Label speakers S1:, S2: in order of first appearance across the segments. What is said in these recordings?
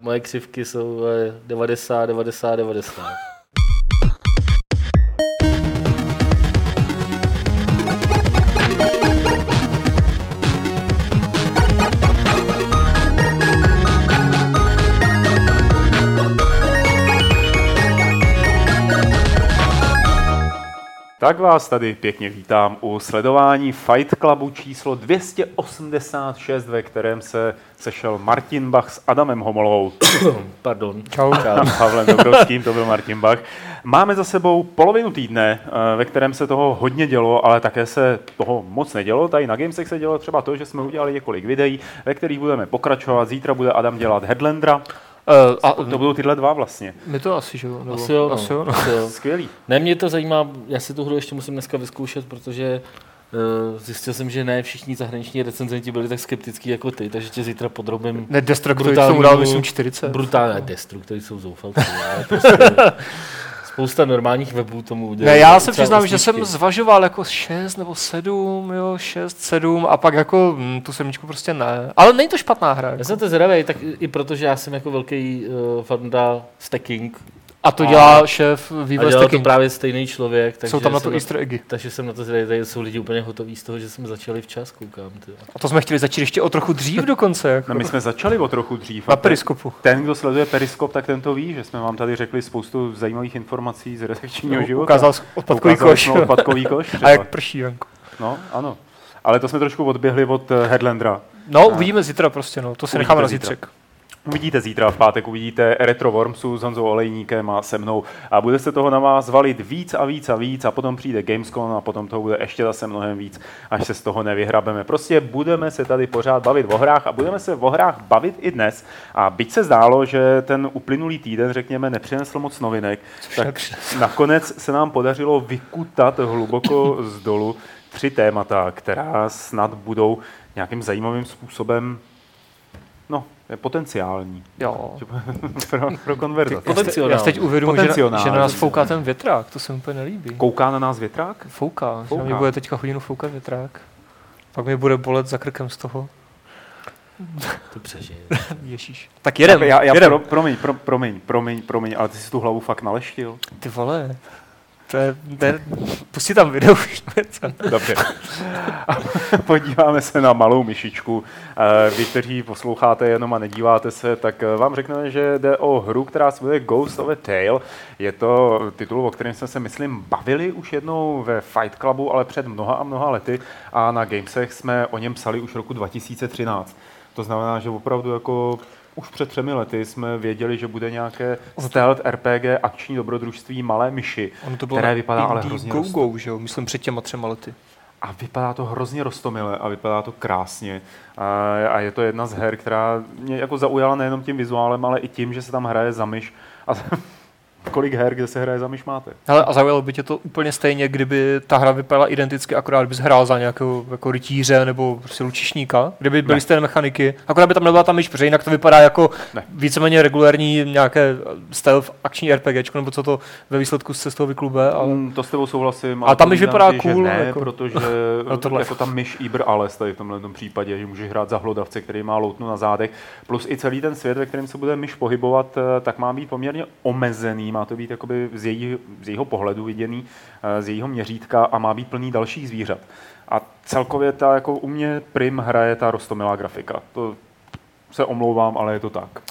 S1: Moje křivky jsou eh, 90, 90, 90.
S2: Tak vás tady pěkně vítám u sledování Fight Clubu číslo 286, ve kterém se sešel Martin Bach s Adamem Homolou
S1: Pardon.
S3: Čau.
S2: a Pavlem Dobrovským, to byl Martin Bach. Máme za sebou polovinu týdne, eh, ve kterém se toho hodně dělo, ale také se toho moc nedělo. Tady na Gamesech se dělo třeba to, že jsme udělali několik videí, ve kterých budeme pokračovat. Zítra bude Adam dělat Headlandera.
S3: Uh, a
S2: To budou tyhle dva vlastně.
S3: my to asi, že jo? Nebo,
S1: Asi jo, no.
S3: Asi jo, no.
S1: Asi jo.
S2: Skvělý.
S1: Ne, mě to zajímá, já si tu hru ještě musím dneska vyzkoušet, protože uh, zjistil jsem, že ne všichni zahraniční recenzenti byli tak skeptickí jako ty, takže tě zítra podrobím
S3: Ne, Destructory
S1: Brutálnímu-
S3: tomu dal, myslím, 40.
S1: brutálně destruktory jsou zoufalci, ale prostě spousta normálních webů tomu udělá.
S3: Ne, já se přiznám, že jsem zvažoval jako 6 nebo 7, jo, 6, 7 a pak jako hm, tu sedmičku prostě ne. Ale není to špatná hra.
S1: Já
S3: Jako.
S1: jsem to zvědavý, tak i proto, že já jsem jako velký uh, fanda stacking
S3: A to dělá šéf
S1: a
S3: vývoje
S1: dělal to právě stejný člověk. Takže
S3: Jsou tam na to
S1: jsem
S3: easter eggy.
S1: Takže jsem na to zvědavý, tady jsou lidi úplně hotoví z toho, že jsme začali včas, koukám. Ty.
S3: A to jsme chtěli začít ještě o trochu dřív dokonce. Jako.
S2: No, my jsme začali o trochu dřív.
S3: Na
S2: a ten-
S3: periskopu.
S2: Ten, kdo sleduje Periskop, tak ten to ví, že jsme vám tady řekli spoustu zajímavých informací z redakčního života.
S3: Ukázal odpadkový koš.
S2: odpadkový koš.
S3: A jak prší venku.
S2: No, ano. Ale to jsme trošku odběhli od eh, Headlandera.
S3: No, uvidíme zítra prostě, no. To si necháme na
S2: zítra. Uvidíte zítra v pátek, uvidíte Retro Wormsu s Honzou Olejníkem a se mnou. A bude se toho na vás valit víc a víc a víc a potom přijde Gamescom a potom toho bude ještě zase mnohem víc, až se z toho nevyhrabeme. Prostě budeme se tady pořád bavit o hrách a budeme se o hrách bavit i dnes. A byť se zdálo, že ten uplynulý týden, řekněme, nepřinesl moc novinek, tak nakonec se nám podařilo vykutat hluboko z dolu tři témata, která snad budou nějakým zajímavým způsobem no, potenciální
S3: Jo.
S2: pro, pro konverzaci.
S1: Potenciální.
S3: Já si teď uvědomuji, že,
S2: Potenciální.
S3: že na nás fouká ten větrák, to se mi úplně nelíbí.
S2: Kouká na nás větrák?
S3: Fouká, že na
S2: Fouká.
S3: mě bude teďka hodinu foukat větrák. Pak mi bude bolet za krkem z toho.
S1: To přežije.
S3: Ježíš. Tak jedem,
S2: já, já
S3: jedem.
S2: pro, promiň, pro, promiň, promiň, promiň, ale ty jsi tu hlavu fakt naleštil.
S3: Ty vole. To je, to je, pustí tam video už něco.
S2: Dobře. A Podíváme se na malou myšičku. Eh, Vy, kteří posloucháte jenom a nedíváte se, tak eh, vám řekneme, že jde o hru, která se jmenuje Ghost of a Tale. Je to titul, o kterém jsme se, myslím, bavili už jednou ve Fight Clubu, ale před mnoha a mnoha lety. A na Gamesech jsme o něm psali už roku 2013. To znamená, že opravdu jako už před třemi lety jsme věděli, že bude nějaké stealth RPG akční dobrodružství malé myši,
S3: Ono to bylo
S2: které vypadá ale hrozně
S3: Go, Go, že jo? Myslím před těma třema lety.
S2: a vypadá to hrozně roztomile a vypadá to krásně. A, a je to jedna z her, která mě jako zaujala nejenom tím vizuálem, ale i tím, že se tam hraje za myš. A kolik her, kde se hraje za myš máte?
S3: Hele, a zaujalo by tě to úplně stejně, kdyby ta hra vypadala identicky, akorát bys hrál za nějakého jako rytíře nebo prostě lučišníka, kdyby byly
S2: Ne.
S3: stejné mechaniky, akorát by tam nebyla ta myš, protože jinak to vypadá jako
S2: Ne.
S3: víceméně regulární nějaké stealth akční RPGčko, nebo co to ve výsledku se z toho vyklube, ale
S2: Mm, to s tebou souhlasím.
S3: A ta myš vypadá
S2: si, že
S3: cool,
S2: Ne,
S3: jako-
S2: protože
S3: No tohle.
S2: jako ta myš Iber Ales tady v tomhle tom případě, že můžeš hrát za hlodavce, který má loutnu na zádech, plus i celý ten svět, ve kterém se bude myš pohybovat, eh, tak má být poměrně omezený, má to být jakoby z, její, z jejího pohledu viděný, eh, z jejího měřítka a má být plný dalších zvířat. A celkově ta, jako u mě prim hraje ta rostomilá grafika. To se omlouvám, ale je to tak.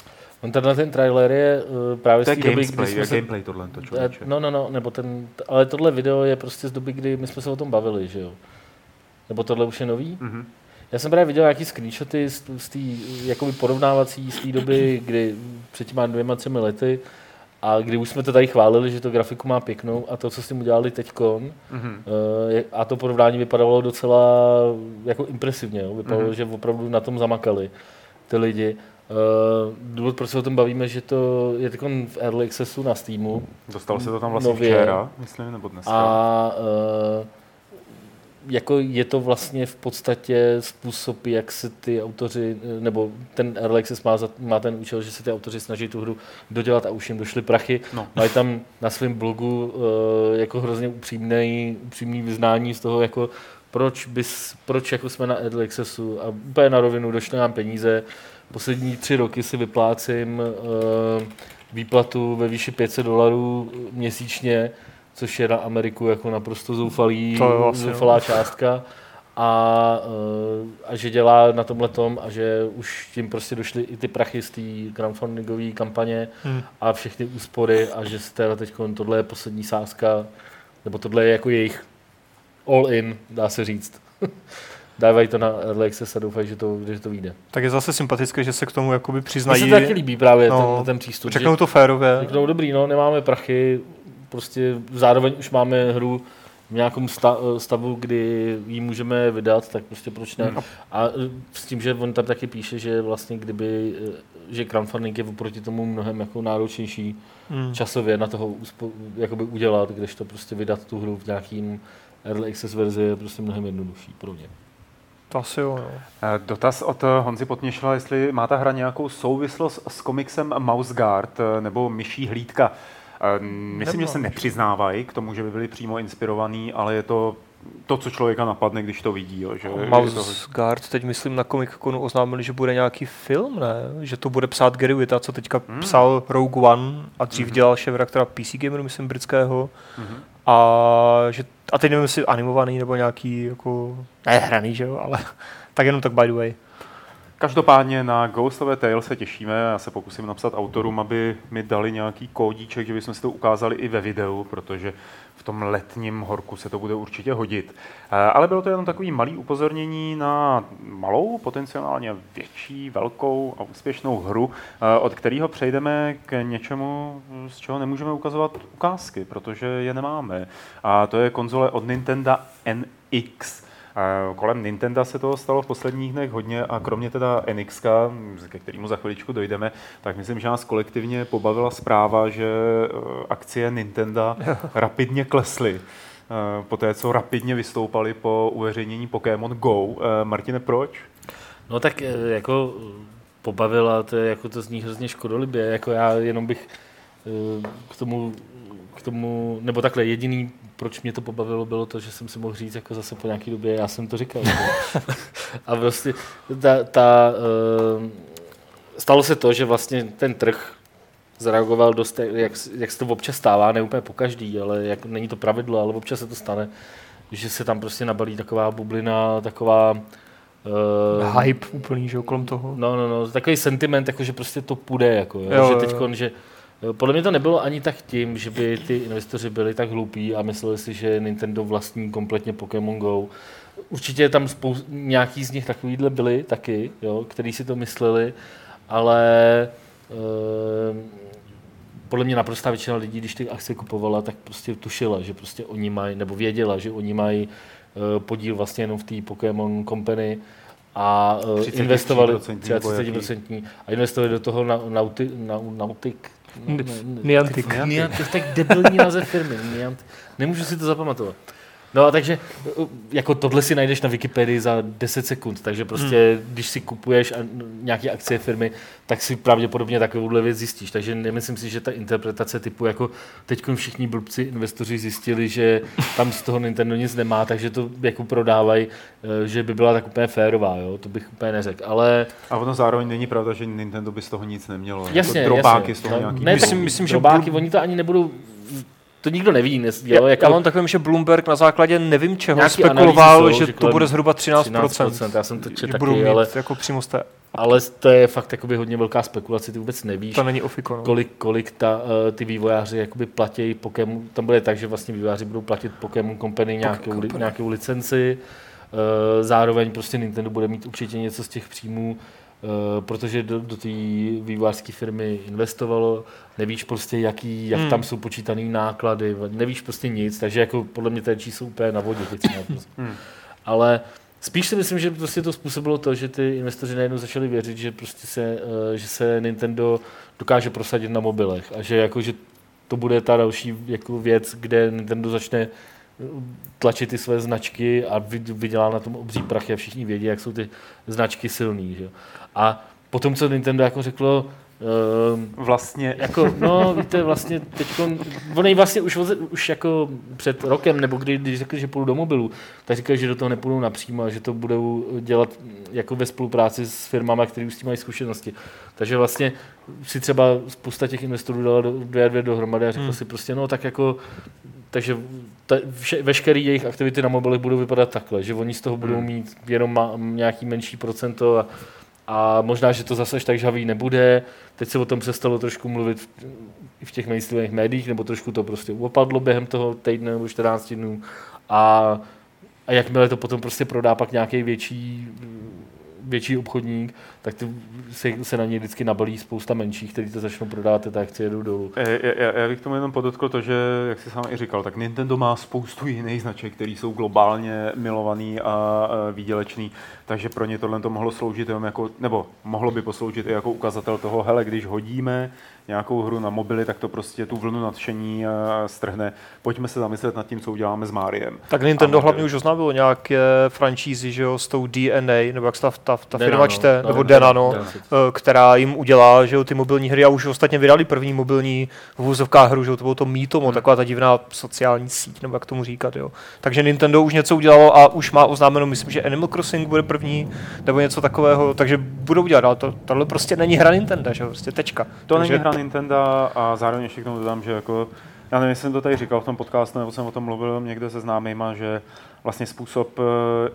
S1: On tenhle ten trailer je uh, právě
S2: To
S1: z té doby, kdy jsme se...
S2: gameplay tohle, to
S1: Eh,
S2: člověče.
S1: No, no, no, nebo ten, ale tohle video je prostě z doby, kdy my jsme se o tom bavili, že jo? Nebo tohle už je nový?
S2: Mhm.
S1: Já jsem právě viděl nějaký screenshoty z, z té jakoby porovnávací z té doby, kdy před těma dvěma, třemi lety a kdy už jsme to tady chválili, že to grafiku má pěknou a to, co s tím udělali teďkon, je- a to porovnání vypadalo docela jako impresivně. Jo? Vypadalo,
S2: Mhm.
S1: že opravdu na tom zamakali ty lidi. Uh, důvod, proč se o tom bavíme, že to je teď v Early Accessu na Steamu
S2: Dostalo se to tam vlastně
S1: Nově.
S2: včera, myslím, nebo dneska.
S1: a uh, jako je to vlastně v podstatě způsob, jak se ty autoři, nebo ten Access má, má ten účel, že se ty autoři snaží tu hru dodělat a už jim došly prachy.
S2: No.
S1: Mají tam na svém blogu uh, jako hrozně upřímný, upřímný vyznání z toho, jako proč, bys, proč jako jsme na Accessu a úplně na rovinu došly nám peníze, poslední tři roky si vyplácím uh, výplatu ve výši 500 dolarů měsíčně, což je na Ameriku jako naprosto zoufalý,
S3: To jo, asi,
S1: zoufalá
S3: no.
S1: částka. A, uh, a že dělá na tomhle tom a že už tím prostě došly i ty prachy z té crowdfundingové kampaně
S3: Hmm.
S1: a všechny úspory a že se teda teď tohle je poslední sázka, nebo tohle je jako jejich all in, dá se říct. Dávají to na Early Access a doufají, že to, že to vyjde.
S3: Tak je zase sympatické, že se k tomu jakoby
S1: Mně
S3: přiznají.
S1: se to taky líbí právě
S3: No,
S1: ten, ten přístup.
S3: Řeknou to férově.
S1: Řeknou, dobrý, no, nemáme prachy, prostě zároveň už máme hru v nějakém sta- stavu, kdy ji můžeme vydat, tak prostě proč ne?
S2: Hmm.
S1: A eh, s tím, že on tam taky píše, že vlastně kdyby, eh, že crowdfunding je oproti tomu mnohem jako náročnější
S3: Hmm.
S1: časově na toho jakoby udělat, když to prostě vydat tu hru v nějakým early access verzi je prostě mnohem jednodušší pro mě.
S3: To asi jo, no.
S2: Eh, Dotaz od eh, Honzy Potněšila, jestli má ta hra nějakou souvislost s komiksem Mouse Guard eh, nebo Myší hlídka. Myslím, že se nepřiznávají k tomu, že by byli přímo inspirovaný, ale je to to, co člověka napadne, když to vidí. Jo, že je to,
S3: Mouse Guard, teď myslím na Comic Conu oznámili, že bude nějaký film, ne? Že to bude psát Gary Witta, co teďka
S2: Hmm.
S3: psal Rogue One a dřív
S2: Mhm.
S3: dělal šéf-redaktora PC Gameru, myslím, britského.
S2: Mhm.
S3: A, že, a teď nevím, jestli animovaný nebo nějaký jako, ne hraný, že jo, ale tak jenom tak by the way.
S2: Každopádně na Ghost of a Tale se těšíme. Já se pokusím napsat autorům, aby mi dali nějaký kódíček, že bychom si to ukázali i ve videu, protože v tom letním horku se to bude určitě hodit. Eh, Ale bylo to jenom takový malý upozornění na malou, potenciálně větší, velkou a úspěšnou hru, eh, od kterého přejdeme k něčemu, z čeho nemůžeme ukazovat ukázky, protože je nemáme. A to je konzole od Nintendo NX. Kolem Nintendo se toho stalo v posledních dnech hodně a kromě teda NX, ke kterému za chviličku dojdeme, tak myslím, že nás kolektivně pobavila zpráva, že eh, akcie Nintendo rapidně klesly. eh, Po té, co rapidně vystoupali po uveřejnění Pokémon Go. Eh, Martine, proč?
S1: No tak jako pobavila, to je jako to zní hrozně škodolibě, jako já jenom bych k tomu, k tomu, nebo takhle jediný, proč mě to pobavilo, bylo to, že jsem si mohl říct jako zase po nějaké době, já jsem to říkal. A prostě ta, ta, eh, stalo se to, že vlastně ten trh zareagoval dost, jak, jak se to občas stává, ne úplně po každý, ale jak, není to pravidlo, ale občas se to stane, že se tam prostě nabalí taková bublina, taková eh,
S3: Hype úplný, že jo, kolem toho.
S1: No, no, no, takový sentiment, jako že prostě to půjde, jako, jo,
S3: Jo,
S1: že teď, že podle mě to nebylo ani tak tím, že by ty investoři byli tak hloupí a mysleli si, že Nintendo vlastní kompletně Pokémon Go. Určitě tam spou- nějaký z nich takovýhle byli taky, jo, který si to mysleli, ale eh, podle mě naprostá většina lidí, když ty akcie kupovala, tak prostě tušila, že prostě oni mají, nebo věděla, že oni mají eh, podíl vlastně jenom v té Pokémon Company a uh,
S2: 33%
S1: investovali
S2: nebo jaký?
S1: 30% a investovali do toho na, nauti, na, Nautic.
S3: Niantic.
S1: Niantic, tak debilní název firmy. Niantic. Nemůžu si to zapamatovat. No a takže uh, jako tohle si najdeš na Wikipedii za 10 sekund, takže prostě hmm. když si kupuješ nějaké akcie firmy, tak si pravděpodobně takovouhle věc zjistíš. Takže nemyslím si, že ta interpretace typu jako teď všichni blbci investoři zjistili, že tam z toho Nintendo nic nemá, takže to jako prodávají, eh, že by byla tak úplně férová, jo? to bych úplně neřekl. Ale
S2: A ono zároveň není pravda, že Nintendo by z toho nic nemělo.
S1: jasně,
S2: jako drobáky
S1: jasně.
S2: z toho
S1: No,
S2: nějaký
S1: ne,
S3: Myslím- myslím, že
S1: drobáky, oni to ani nebudou, to nikdo neví, nes, jo, jako,
S3: já mám takovým, že Bloomberg na základě nevím čeho spekuloval,
S1: jsou,
S3: že
S1: že
S3: to bude zhruba 13%.
S1: 13%, já jsem to četl taky,
S3: mít
S1: ale,
S3: jako přímo z té,
S1: ale to je fakt jakoby hodně velká spekulace, ty vůbec nevíš,
S3: to není ofiko. No.
S1: kolik, kolik ta, uh, ty vývojáři jakoby platí Pokémon, tam bude tak, že vlastně vývojáři budou platit Pokémon Company nějakou,
S3: Company.
S1: nějakou licenci, uh, zároveň prostě Nintendo bude mít určitě něco z těch příjmů, Uh, protože do, do té vývojářské firmy investovalo, nevíš prostě, jaký, jak
S3: Hmm.
S1: tam jsou počítané náklady, nevíš prostě nic, takže jako podle mě ty čísla jsou úplně na vodě. Prostě.
S2: Hmm.
S1: Ale spíš si myslím, že prostě to způsobilo to, že ty investoři najednou začali věřit, že prostě se, eh, že se Nintendo dokáže prosadit na mobilech a že jako, že to bude ta další jako věc, kde Nintendo začne eh, tlačit ty své značky a vy- vydělá na tom obří prachy a všichni vědí, jak jsou ty značky silný. Že? A potom, co Nintendo jako řeklo, Ehm,
S2: Vlastně.
S1: jako, no, víte, vlastně teď, oni vlastně už, už jako před rokem, nebo kdy, když řekli, že půjdu do mobilu, tak říkali, že do toho nepůjdou napřímo, že to budou dělat jako ve spolupráci s firmami, které už s tím mají zkušenosti. Takže vlastně si třeba spousta těch investorů dala do, dvě dvě dohromady a řekl hmm. si prostě, no tak jako takže ta, vše, veškeré jejich aktivity na mobilech budou vypadat takhle, že oni z toho budou hmm. mít jenom ma, nějaký menší procento a, a možná, že to zase tak žavý nebude. Teď se o tom přestalo trošku mluvit v, v těch mainstreamových médiích, nebo trošku to prostě opadlo během toho týdne nebo 14 dnů. A, a jakmile to potom prostě prodá pak nějaký větší větší obchodník, tak ty se, se na něj vždycky nabalí spousta menších, kteří to začnou prodávat, tak chci jedou dolů.
S2: Já, já, já bych tomu jenom podotkl to, že, jak jsi sám i říkal, tak Nintendo má spoustu jiných značek, které jsou globálně milovaný a výdělečný, takže pro ně tohle to mohlo sloužit jenom jako, nebo mohlo by posloužit i jako ukazatel toho, hele, když hodíme nějakou hru na mobily, tak to prostě tu vlnu nadšení strhne. Pojďme se zamyslet nad tím, co uděláme s Máriem.
S3: Tak Nintendo hlavně už oznámilo nějaké franšízy, že jo, s tou DNA, nebo jak se ta, ta, ta firma čte, no, nebo Denano, no, která jim udělá, že jo, ty mobilní hry a už ostatně vydali první mobilní v vůzovkách hru, že jo, to bylo to Mítomo, hmm. taková ta divná sociální síť, nebo jak tomu říkat, jo. Takže Nintendo už něco udělalo a už má oznámeno, myslím, že Animal Crossing bude první, nebo něco takového, takže budou dělat, ale to, tohle prostě není hra Nintendo, že jo, prostě tečka.
S2: To
S3: takže...
S2: není hra Nintendo a zároveň ještě k tomu dodám, že jako já nevím, jestli jsem to tady říkal v tom podcastu, nebo jsem o tom mluvil někde se známýma, že vlastně způsob, eh,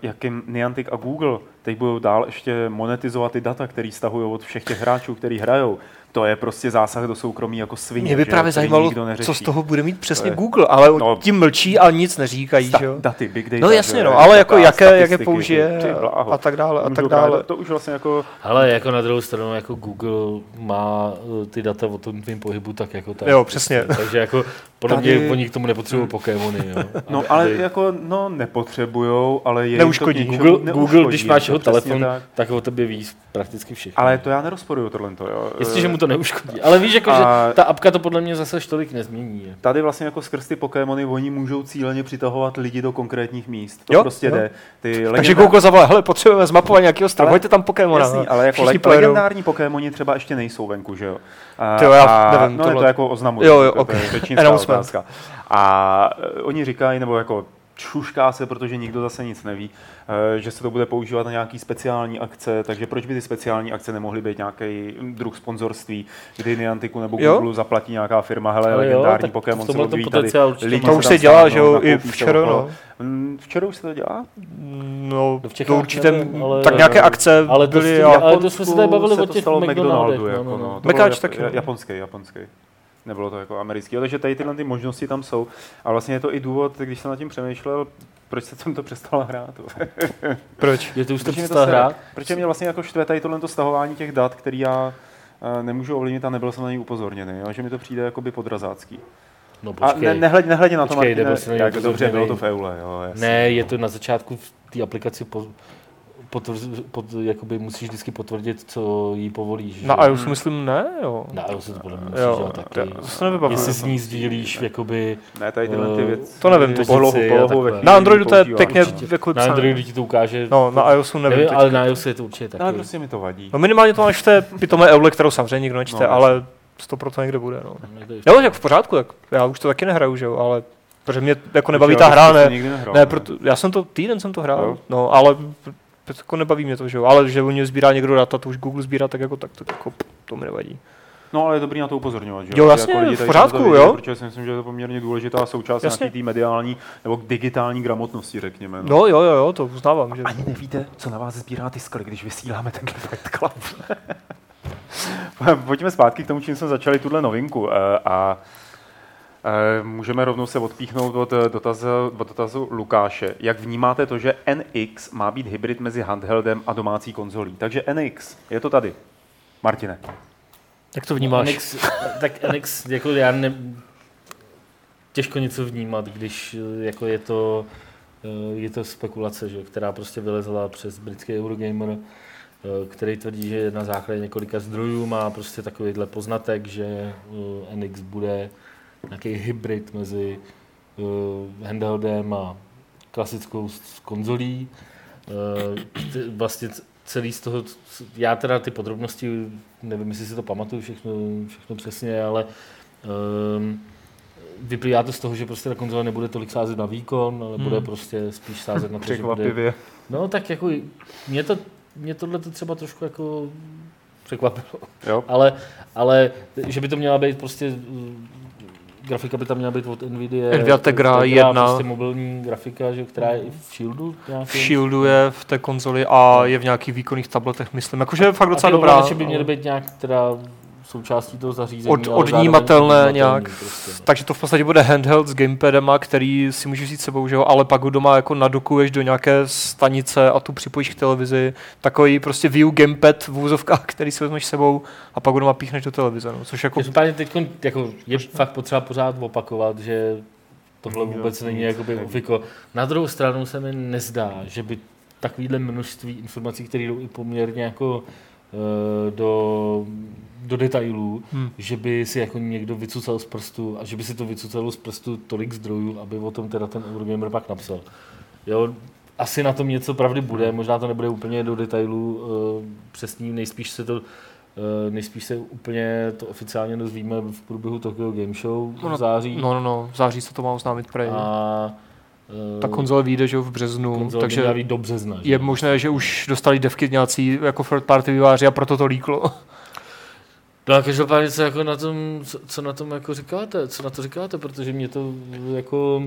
S2: jakým Niantic a Google teď budou dál ještě monetizovat ty data, které stahují od všech těch hráčů, kteří hrajou, to je prostě zásah do soukromí jako svině.
S3: Mě by že, právě zajímalo, co z toho bude mít přesně je, Google, ale no, tím mlčí a nic neříkají,
S2: sta,
S3: že jo?
S2: Daty, big data.
S3: No jasně, no, ale jako jaké, jaké použije a tak dále, a tak dále.
S2: To už vlastně jako...
S1: Ale jako na druhou stranu, jako Google má eh, ty data o tom tvým pohybu tak jako tak.
S3: Jo, přesně.
S1: Takže jako podle mě oni k tomu nepotřebují Pokémony, jo.
S2: No, ale jako, no, nepotřebujou, ale je
S3: Neuškodí.
S1: Google, Google, když máš jeho telefon, tak o tebe ví prakticky všechno.
S2: Ale to já nerozporuju tohle, jo.
S1: Jestliže mu to neuškodí. Ale víš, jako, a... že ta apka to podle mě zase tolik nezmění.
S2: Tady vlastně jako skrz ty Pokémony oni můžou cíleně přitahovat lidi do konkrétních míst. To
S3: jo?
S2: prostě
S3: jo.
S2: jde. Ty
S3: legenda... Takže Google zavolá, hele, potřebujeme zmapovat nějaký ostrov, hoďte tam Pokémona.
S2: Jasný, ale jako le- legendární Pokémoni třeba ještě nejsou venku, že jo?
S3: A, jo, já nevím,
S2: no, tohle... to jako oznamují.
S3: Jo, jo, okay. To je.
S2: A uh, oni říkají, nebo jako čušká se, protože nikdo zase nic neví, eh, že se to bude používat na nějaký speciální akce, takže proč by ty speciální akce nemohly být nějaký druh sponzorství, kdy Niantiku nebo Google jo? zaplatí nějaká firma, hele, Ale legendární jo, Pokémon se odvíjí tady.
S3: Lidi to už se dělá, že jo, i včera, no.
S2: Mm, včera už se to dělá?
S3: No, v Čechách určitě, nevím, ale, tak nějaké akce
S1: ale to byly. Ale to jsme se tady bavili o těch
S2: McDonaldu. Jako, no,
S3: no. Mekáč taky.
S2: Japonský, japonský nebylo to jako americký, ale že tady tyhle ty možnosti tam jsou. A vlastně je to i důvod, když jsem nad tím přemýšlel, proč se jsem to přestal hrát.
S3: proč?
S1: Je to už to přestal hrát?
S2: Proč mě vlastně jako štve tady tohle stahování těch dat, který já uh, nemůžu ovlivnit a nebyl jsem na něj upozorněný, jo? že mi to přijde jako by podrazátský.
S1: No počkej.
S2: A ne, nehledě, nehledě na to,
S1: počkej,
S2: Martine, jak dobře, bylo to v EULE. Jo,
S1: ne, je to na začátku v té aplikaci po, potvrz, pot, jakoby musíš vždycky potvrdit, co jí povolíš.
S3: Na iOS myslím ne, jo.
S1: Na iOS to podle mě musíš jo, taky. Já, to se Jestli s ní sdílíš, jakoby...
S2: Ne, tady tyhle ty eh, věci.
S3: To nevím,
S2: ty polohu, polohu
S3: Na Androidu to je pěkně jako
S1: Na Androidu ti to ukáže.
S3: No, na iOSu nevím. nevím
S1: ale na iOS je to určitě taky.
S2: Ale prostě mi to vadí.
S3: No minimálně to máš v té pitomé Eule, kterou samozřejmě nikdo nečte, no, ale 100% někde bude, no. Jo, jak v pořádku, tak já už to taky nehraju, že jo, ale protože mě jako nebaví ta hra, ne, ne, proto, já jsem to, týden jsem to hrál, no, ale jako nebaví mě to, že jo, ale že oni sbírá někdo data, to už Google sbírá tak jako tak, to, jako, to mi nevadí.
S2: No, ale je dobrý na to upozorňovat, že
S3: jo? jasně, jako lidi v pořádku, vidět, jo.
S2: Protože si myslím, že je to poměrně důležitá součást jasně. nějaký té mediální nebo digitální gramotnosti, řekněme.
S3: No. no, jo, jo, jo, to uznávám. Že...
S2: Ani nevíte, co na vás sbírá ty skly, když vysíláme ten Fight Club. Pojďme zpátky k tomu, čím jsme začali tuhle novinku. Eh, a můžeme rovnou se odpíchnout od eh, dotazu, od dotazu Lukáše. Jak vnímáte to, že NX má být hybrid mezi handheldem a domácí konzolí? Takže NX, je to tady. Martine.
S3: Jak to vnímáš?
S1: NX, tak NX, jako já ne, těžko něco vnímat, když eh, jako je to, je to spekulace, že, která prostě vylezla přes britský Eurogamer, který tvrdí, že na základě několika zdrojů má prostě takovýhle poznatek, že NX bude nějaký hybrid mezi uh, handheldem a klasickou konzolí. Uh, vlastně celý z toho, já teda ty podrobnosti, nevím, jestli si to pamatuju všechno, všechno přesně, ale um, vyplývá to z toho, že prostě ta konzole nebude tolik sázet na výkon, ale bude hmm. prostě spíš sázet na to, že bude... No tak jako mě, to, mě tohle to třeba trošku jako překvapilo. Jo. Ale, ale že by to měla být prostě grafika by tam měla být od NVIDIA.
S3: Nvidia Tegra 1.
S1: Prostě mobilní grafika, že, která je i v Shieldu.
S3: Nějaký. V Shieldu je v té konzoli a je v nějakých výkonných tabletech, myslím. Jakože je fakt docela dobrá.
S1: A by měly být nějak teda součástí toho zařízení.
S3: Od, odnímatelné nějak. Prostě, no. Takže to v podstatě bude handheld s gamepadem, který si můžeš vzít sebou, že jo? ale pak ho doma jako nadukuješ do nějaké stanice a tu připojíš k televizi. Takový prostě view gamepad v úzovkách, který si vezmeš sebou a pak ho doma píchneš do televize. No. Což jako...
S1: teď jako je fakt potřeba pořád opakovat, že tohle vůbec není jakoby ufiko. Na druhou stranu se mi nezdá, že by takovýhle množství informací, které jdou i poměrně jako do, do detailů, hmm. že by si jako někdo vycucal z prstu a že by si to vycucalo z prstu tolik zdrojů, aby o tom teda ten Eurogamer pak napsal. Jo, asi na tom něco pravdy bude, možná to nebude úplně do detailů uh, přesný, nejspíš se to uh, nejspíš se úplně to oficiálně dozvíme v průběhu Tokyo Game Show v září.
S3: No, no, no, v září se to má oznámit prej. A ta konzole vyjde že v březnu, konzole takže
S1: do března,
S3: že? je možné, že už dostali devky nějací jako third party výváři a proto to líklo.
S1: No a každopádně, co, jako na tom, co, na tom jako říkáte, co na to říkáte, protože mě to jako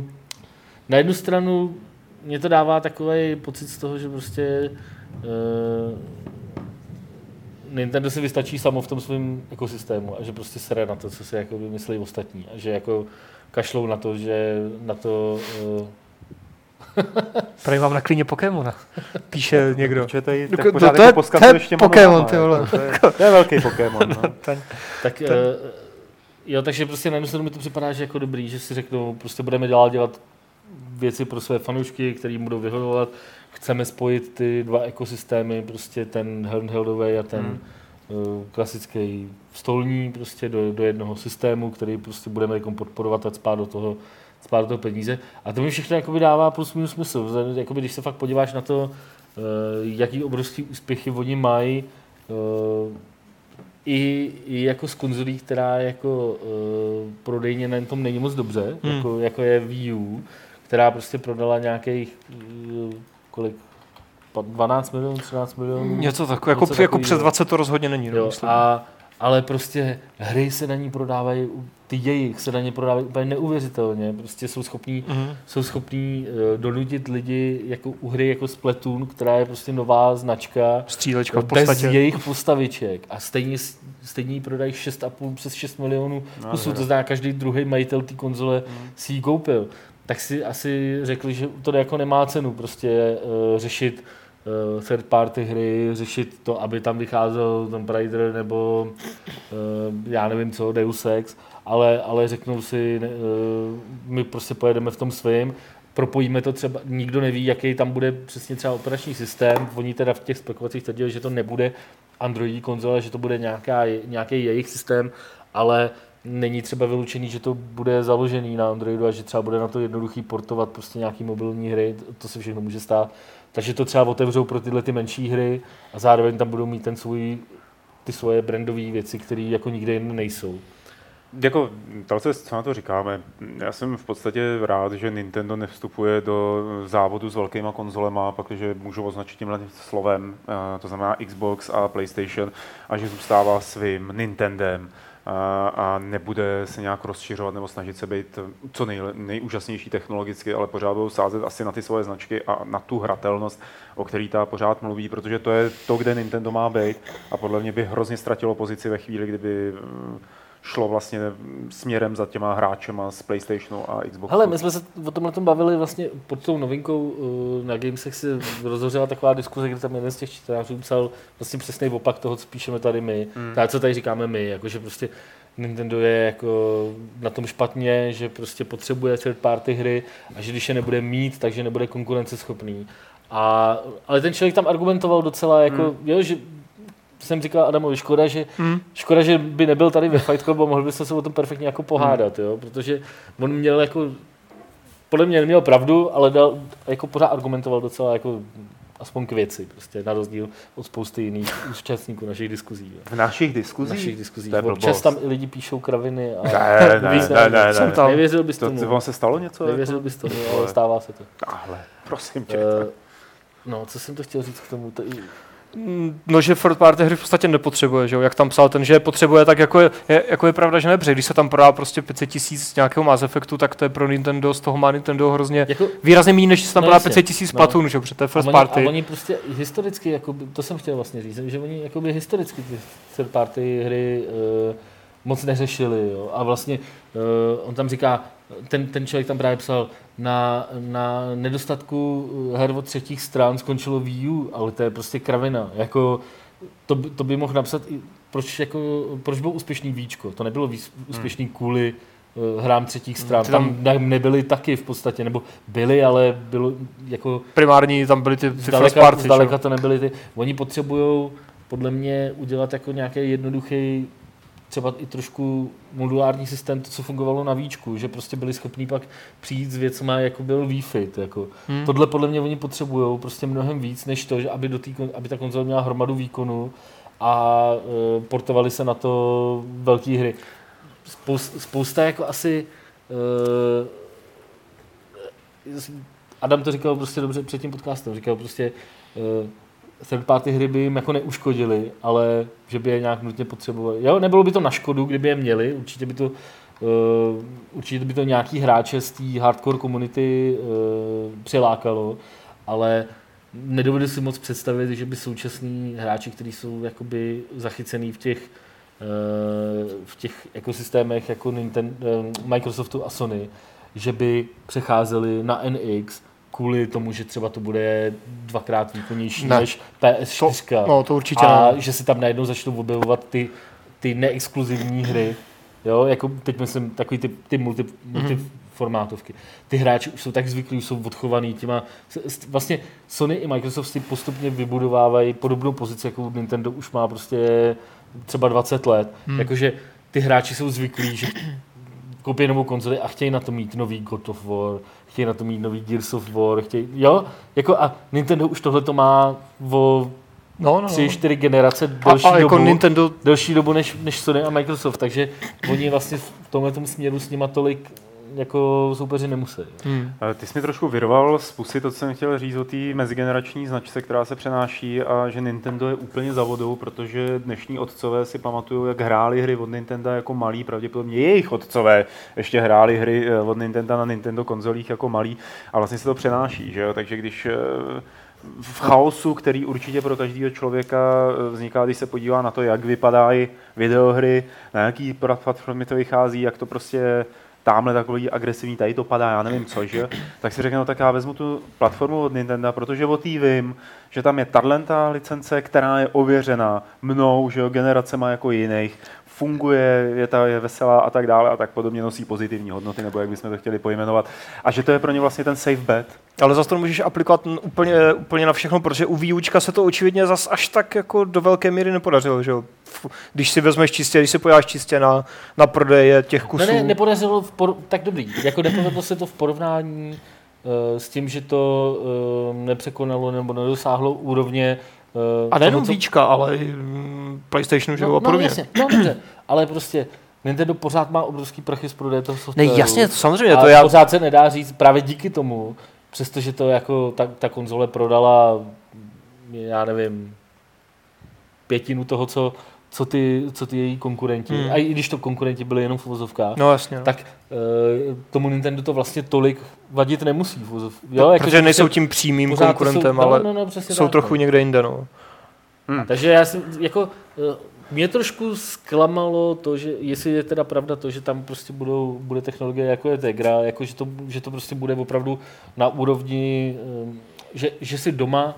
S1: na jednu stranu mě to dává takový pocit z toho, že prostě uh, Nintendo si vystačí samo v tom svém ekosystému a že prostě sere na to, co si jako vymyslí ostatní a že jako kašlou na to, že na to uh,
S3: Tady mám na klíně Pokémona. Píše někdo.
S2: Protože tady, tak to, to, to, je, to je ještě
S3: Pokémon, ty vole.
S2: To je, to je velký Pokémon. No.
S1: ten, tak ten. Uh, jo, takže prostě na jednu mi to připadá, že jako dobrý, že si řeknou, prostě budeme dál dělat věci pro své fanoušky, který budou vyhodovat. Chceme spojit ty dva ekosystémy, prostě ten handheldový a ten hmm. uh, klasický stolní prostě do, do jednoho systému, který prostě budeme jako podporovat a spát do toho spát do toho peníze. A to mi všechno jakoby dává plus minus smysl. Jakoby, když se fakt podíváš na to, uh, jaký obrovský úspěchy oni mají, uh, i, i jako z konzolí, která jako uh, prodejně na tom není moc dobře, hmm. jako, jako je Wii U, která prostě prodala nějakých kolik 12 milionů, 13 milionů.
S3: Něco takového, jako, jako přes 20 to rozhodně není. No,
S1: jo, a, ale prostě hry se na ní prodávají ty jejich se na ně prodávají úplně neuvěřitelně. Prostě jsou schopní, mm-hmm. jsou schopní uh, donutit lidi jako u hry jako Splatoon, která je prostě nová značka.
S3: Střílečka v
S1: podstatě. Bez jejich postaviček. A stejně, stejně jí prodají 6,5 přes 6 milionů no, kusů. To zná každý druhý majitel té konzole mm. si ji koupil. Tak si asi řekli, že to jako nemá cenu prostě uh, řešit third party hry, řešit to, aby tam vycházel Tomb Raider nebo uh, já nevím co, Deus Ex ale, ale řeknou si, eh, my prostě pojedeme v tom svým, propojíme to třeba, nikdo neví, jaký tam bude přesně třeba operační systém, oni teda v těch spekulacích tvrdili, že to nebude Androidí konzole, že to bude nějaká, nějaký jejich systém, ale není třeba vylučený, že to bude založený na Androidu a že třeba bude na to jednoduchý portovat prostě nějaký mobilní hry, to se všechno může stát. Takže to třeba otevřou pro tyhle ty menší hry a zároveň tam budou mít ten svůj, ty svoje brandové věci, které jako nikde jinde nejsou.
S2: Jako, to, co na to říkáme, já jsem v podstatě rád, že Nintendo nevstupuje do závodu s velkýma konzolema, protože můžu označit tímhle slovem, eh, to znamená Xbox a PlayStation, a že zůstává svým Nintendem a, nebude se nějak rozšiřovat nebo snažit se být co nej, nejúžasnější technologicky, ale pořád budou sázet asi na ty svoje značky a na tu hratelnost, o který ta pořád mluví, protože to je to, kde Nintendo má být. A podle mě by hrozně ztratilo pozici ve chvíli, kdyby šlo vlastně směrem za těma hráčema z PlayStationu a Xboxu.
S1: Hele, my jsme se o tomhle tom bavili vlastně pod tou novinkou uh, na Gamesech si rozhořela taková diskuze, kde tam jeden z těch čtenářů psal vlastně přesný opak toho, co píšeme tady my, mm. tak, co tady říkáme my, jakože prostě Nintendo je jako na tom špatně, že prostě potřebuje third party hry a že když je nebude mít, takže nebude konkurenceschopný. A, ale ten člověk tam argumentoval docela jako, mm. jo, že jsem říkal Adamovi, škoda, že, hmm. škoda, že by nebyl tady ve Fight Clubu, mohl bychom se o tom perfektně jako pohádat, jo? protože on měl jako, podle mě neměl pravdu, ale dal, jako pořád argumentoval docela jako aspoň k věci, prostě na rozdíl od spousty jiných účastníků našich diskuzí.
S2: V našich diskuzích? V našich
S1: diskuzích. Občas tam i lidi píšou kraviny. A
S2: ne, ne, ne, ne, ne, ne,
S1: ne. Nevěřil bys
S2: tomu. To, se stalo něco?
S1: Nevěřil jako? bys tomu, ale stává se to.
S2: Ale, prosím tě. Uh,
S1: no, co jsem to chtěl říct k tomu? To,
S3: no, že third party hry v podstatě nepotřebuje, že jo? jak tam psal ten, že je potřebuje, tak jako je, je, jako je pravda, že nebře. Když se tam prodá prostě 500 tisíc nějakého Mass Effectu, tak to je pro Nintendo, z toho má Nintendo hrozně jako, výrazně méně, než se tam no, prodá 500 tisíc no. platun, že protože to je first
S1: a
S3: oni, party.
S1: A oni prostě historicky, jako, to jsem chtěl vlastně říct, že oni jakoby historicky ty third party hry uh, moc neřešili. Jo? A vlastně uh, on tam říká, ten, ten člověk tam právě psal, na, na nedostatku her od třetích stran skončilo Wii U, ale to je prostě kravina. Jako, to, to by mohl napsat i, proč, jako, proč byl úspěšný Víčko. To nebylo víc, úspěšný hmm. kvůli uh, hrám třetích stran. Tam, tam nebyly taky v podstatě, nebo byly, ale bylo jako...
S3: Primární tam byly ty, ty
S1: zdaleka, party, zdaleka to nebyly ty. Oni potřebují podle mě udělat jako nějaký jednoduchý třeba i trošku modulární systém, to, co fungovalo na výčku, že prostě byli schopní pak přijít s věcmi, jako byl Wi-Fi. Jako. Hmm. Tohle podle mě oni potřebují prostě mnohem víc, než to, že aby, do tý, aby ta konzole měla hromadu výkonu a e, portovali se na to velké hry. Spousta, spousta jako asi e, Adam to říkal prostě dobře před tím podcastem, říkal prostě e, third party hry by jim jako neuškodili, ale že by je nějak nutně potřebovali. Jo, nebylo by to na škodu, kdyby je měli, určitě by to uh, určitě by to nějaký hráče z té hardcore komunity uh, přilákalo, ale nedovedu si moc představit, že by současní hráči, kteří jsou jakoby zachycený v těch uh, v těch ekosystémech jako Nintendo, Microsoftu a Sony, že by přecházeli na NX kvůli tomu, že třeba to bude dvakrát výkonnější ne. než PS4.
S3: To, no, to určitě
S1: A
S3: ne.
S1: že se tam najednou začnou objevovat ty, ty neexkluzivní hry. Jo, jako teď myslím takový ty, ty multi, mm-hmm. multiformátovky. Ty hráči už jsou tak zvyklí, už jsou odchovaný těma. Vlastně Sony i Microsoft si postupně vybudovávají podobnou pozici, jako Nintendo už má prostě třeba 20 let. Hmm. Jakože ty hráči jsou zvyklí, že koupí novou konzoli a chtějí na to mít nový God of War, chtějí na to mít nový Gears of War, chtějí, jo, jako a Nintendo už tohle to má o no, no, tři, no. čtyři generace delší a, a jako dobu, Nintendo... delší dobu než, než Sony a Microsoft, takže oni vlastně v tomhle směru s nima tolik jako soupeři nemusí. Hmm.
S2: Ty jsi mi trošku vyrval z pusy to, co jsem chtěl říct o té mezigenerační značce, která se přenáší a že Nintendo je úplně za vodou, protože dnešní otcové si pamatují, jak hráli hry od Nintendo jako malí, pravděpodobně jejich otcové ještě hráli hry eh, od Nintendo na Nintendo konzolích jako malí a vlastně se to přenáší, že jo? takže když eh, v chaosu, který určitě pro každého člověka eh, vzniká, když se podívá na to, jak vypadají videohry, na jaký platformy to vychází, jak to prostě tamhle takový agresivní, tady to padá, já nevím co, že? Tak si řeknu, no, tak já vezmu tu platformu od Nintendo, protože o té vím, že tam je tato licence, která je ověřena mnou, že jo, generacema jako jiných, funguje, je ta je veselá a tak dále a tak podobně nosí pozitivní hodnoty, nebo jak bychom to chtěli pojmenovat. A že to je pro ně vlastně ten safe bet.
S3: Ale zase to můžeš aplikovat úplně, úplně na všechno, protože u výučka se to očividně zas až tak jako do velké míry nepodařilo, že jo? Když si vezmeš čistě, když si podíváš čistě na, na prodeje těch kusů.
S1: Ne, ne, nepodařilo, v por- tak dobrý, jako nepovedlo se to v porovnání uh, s tím, že to uh, nepřekonalo nebo nedosáhlo úrovně
S3: Uh, a nejenom co... víčka, ale i mm, PlayStationu, že no, a podobně.
S1: No, jasně, no dobře, ale prostě Nintendo pořád má obrovský prachy z prodeje toho
S3: softwaru. Ne, jasně, to samozřejmě.
S1: To já... pořád se nedá říct právě díky tomu, přestože to jako ta, ta konzole prodala, já nevím, pětinu toho, co co ty, co ty její konkurenti. Hmm. A i když to konkurenti byli jenom v uvozovkách,
S3: no, jasně, no.
S1: tak uh, tomu Nintendo to vlastně tolik vadit nemusí. V uvozov...
S3: jo, no, jako, protože nejsou tím přímým konkurentem, jsou, ale no, no, no, jsou tak, trochu no. někde jinde. No.
S1: Hmm. Takže já jsem, jako, uh, mě trošku zklamalo to, že jestli je teda pravda to, že tam prostě budou, bude technologie jako je Tegra, jako že to, že to prostě bude opravdu na úrovni, uh, že, že si doma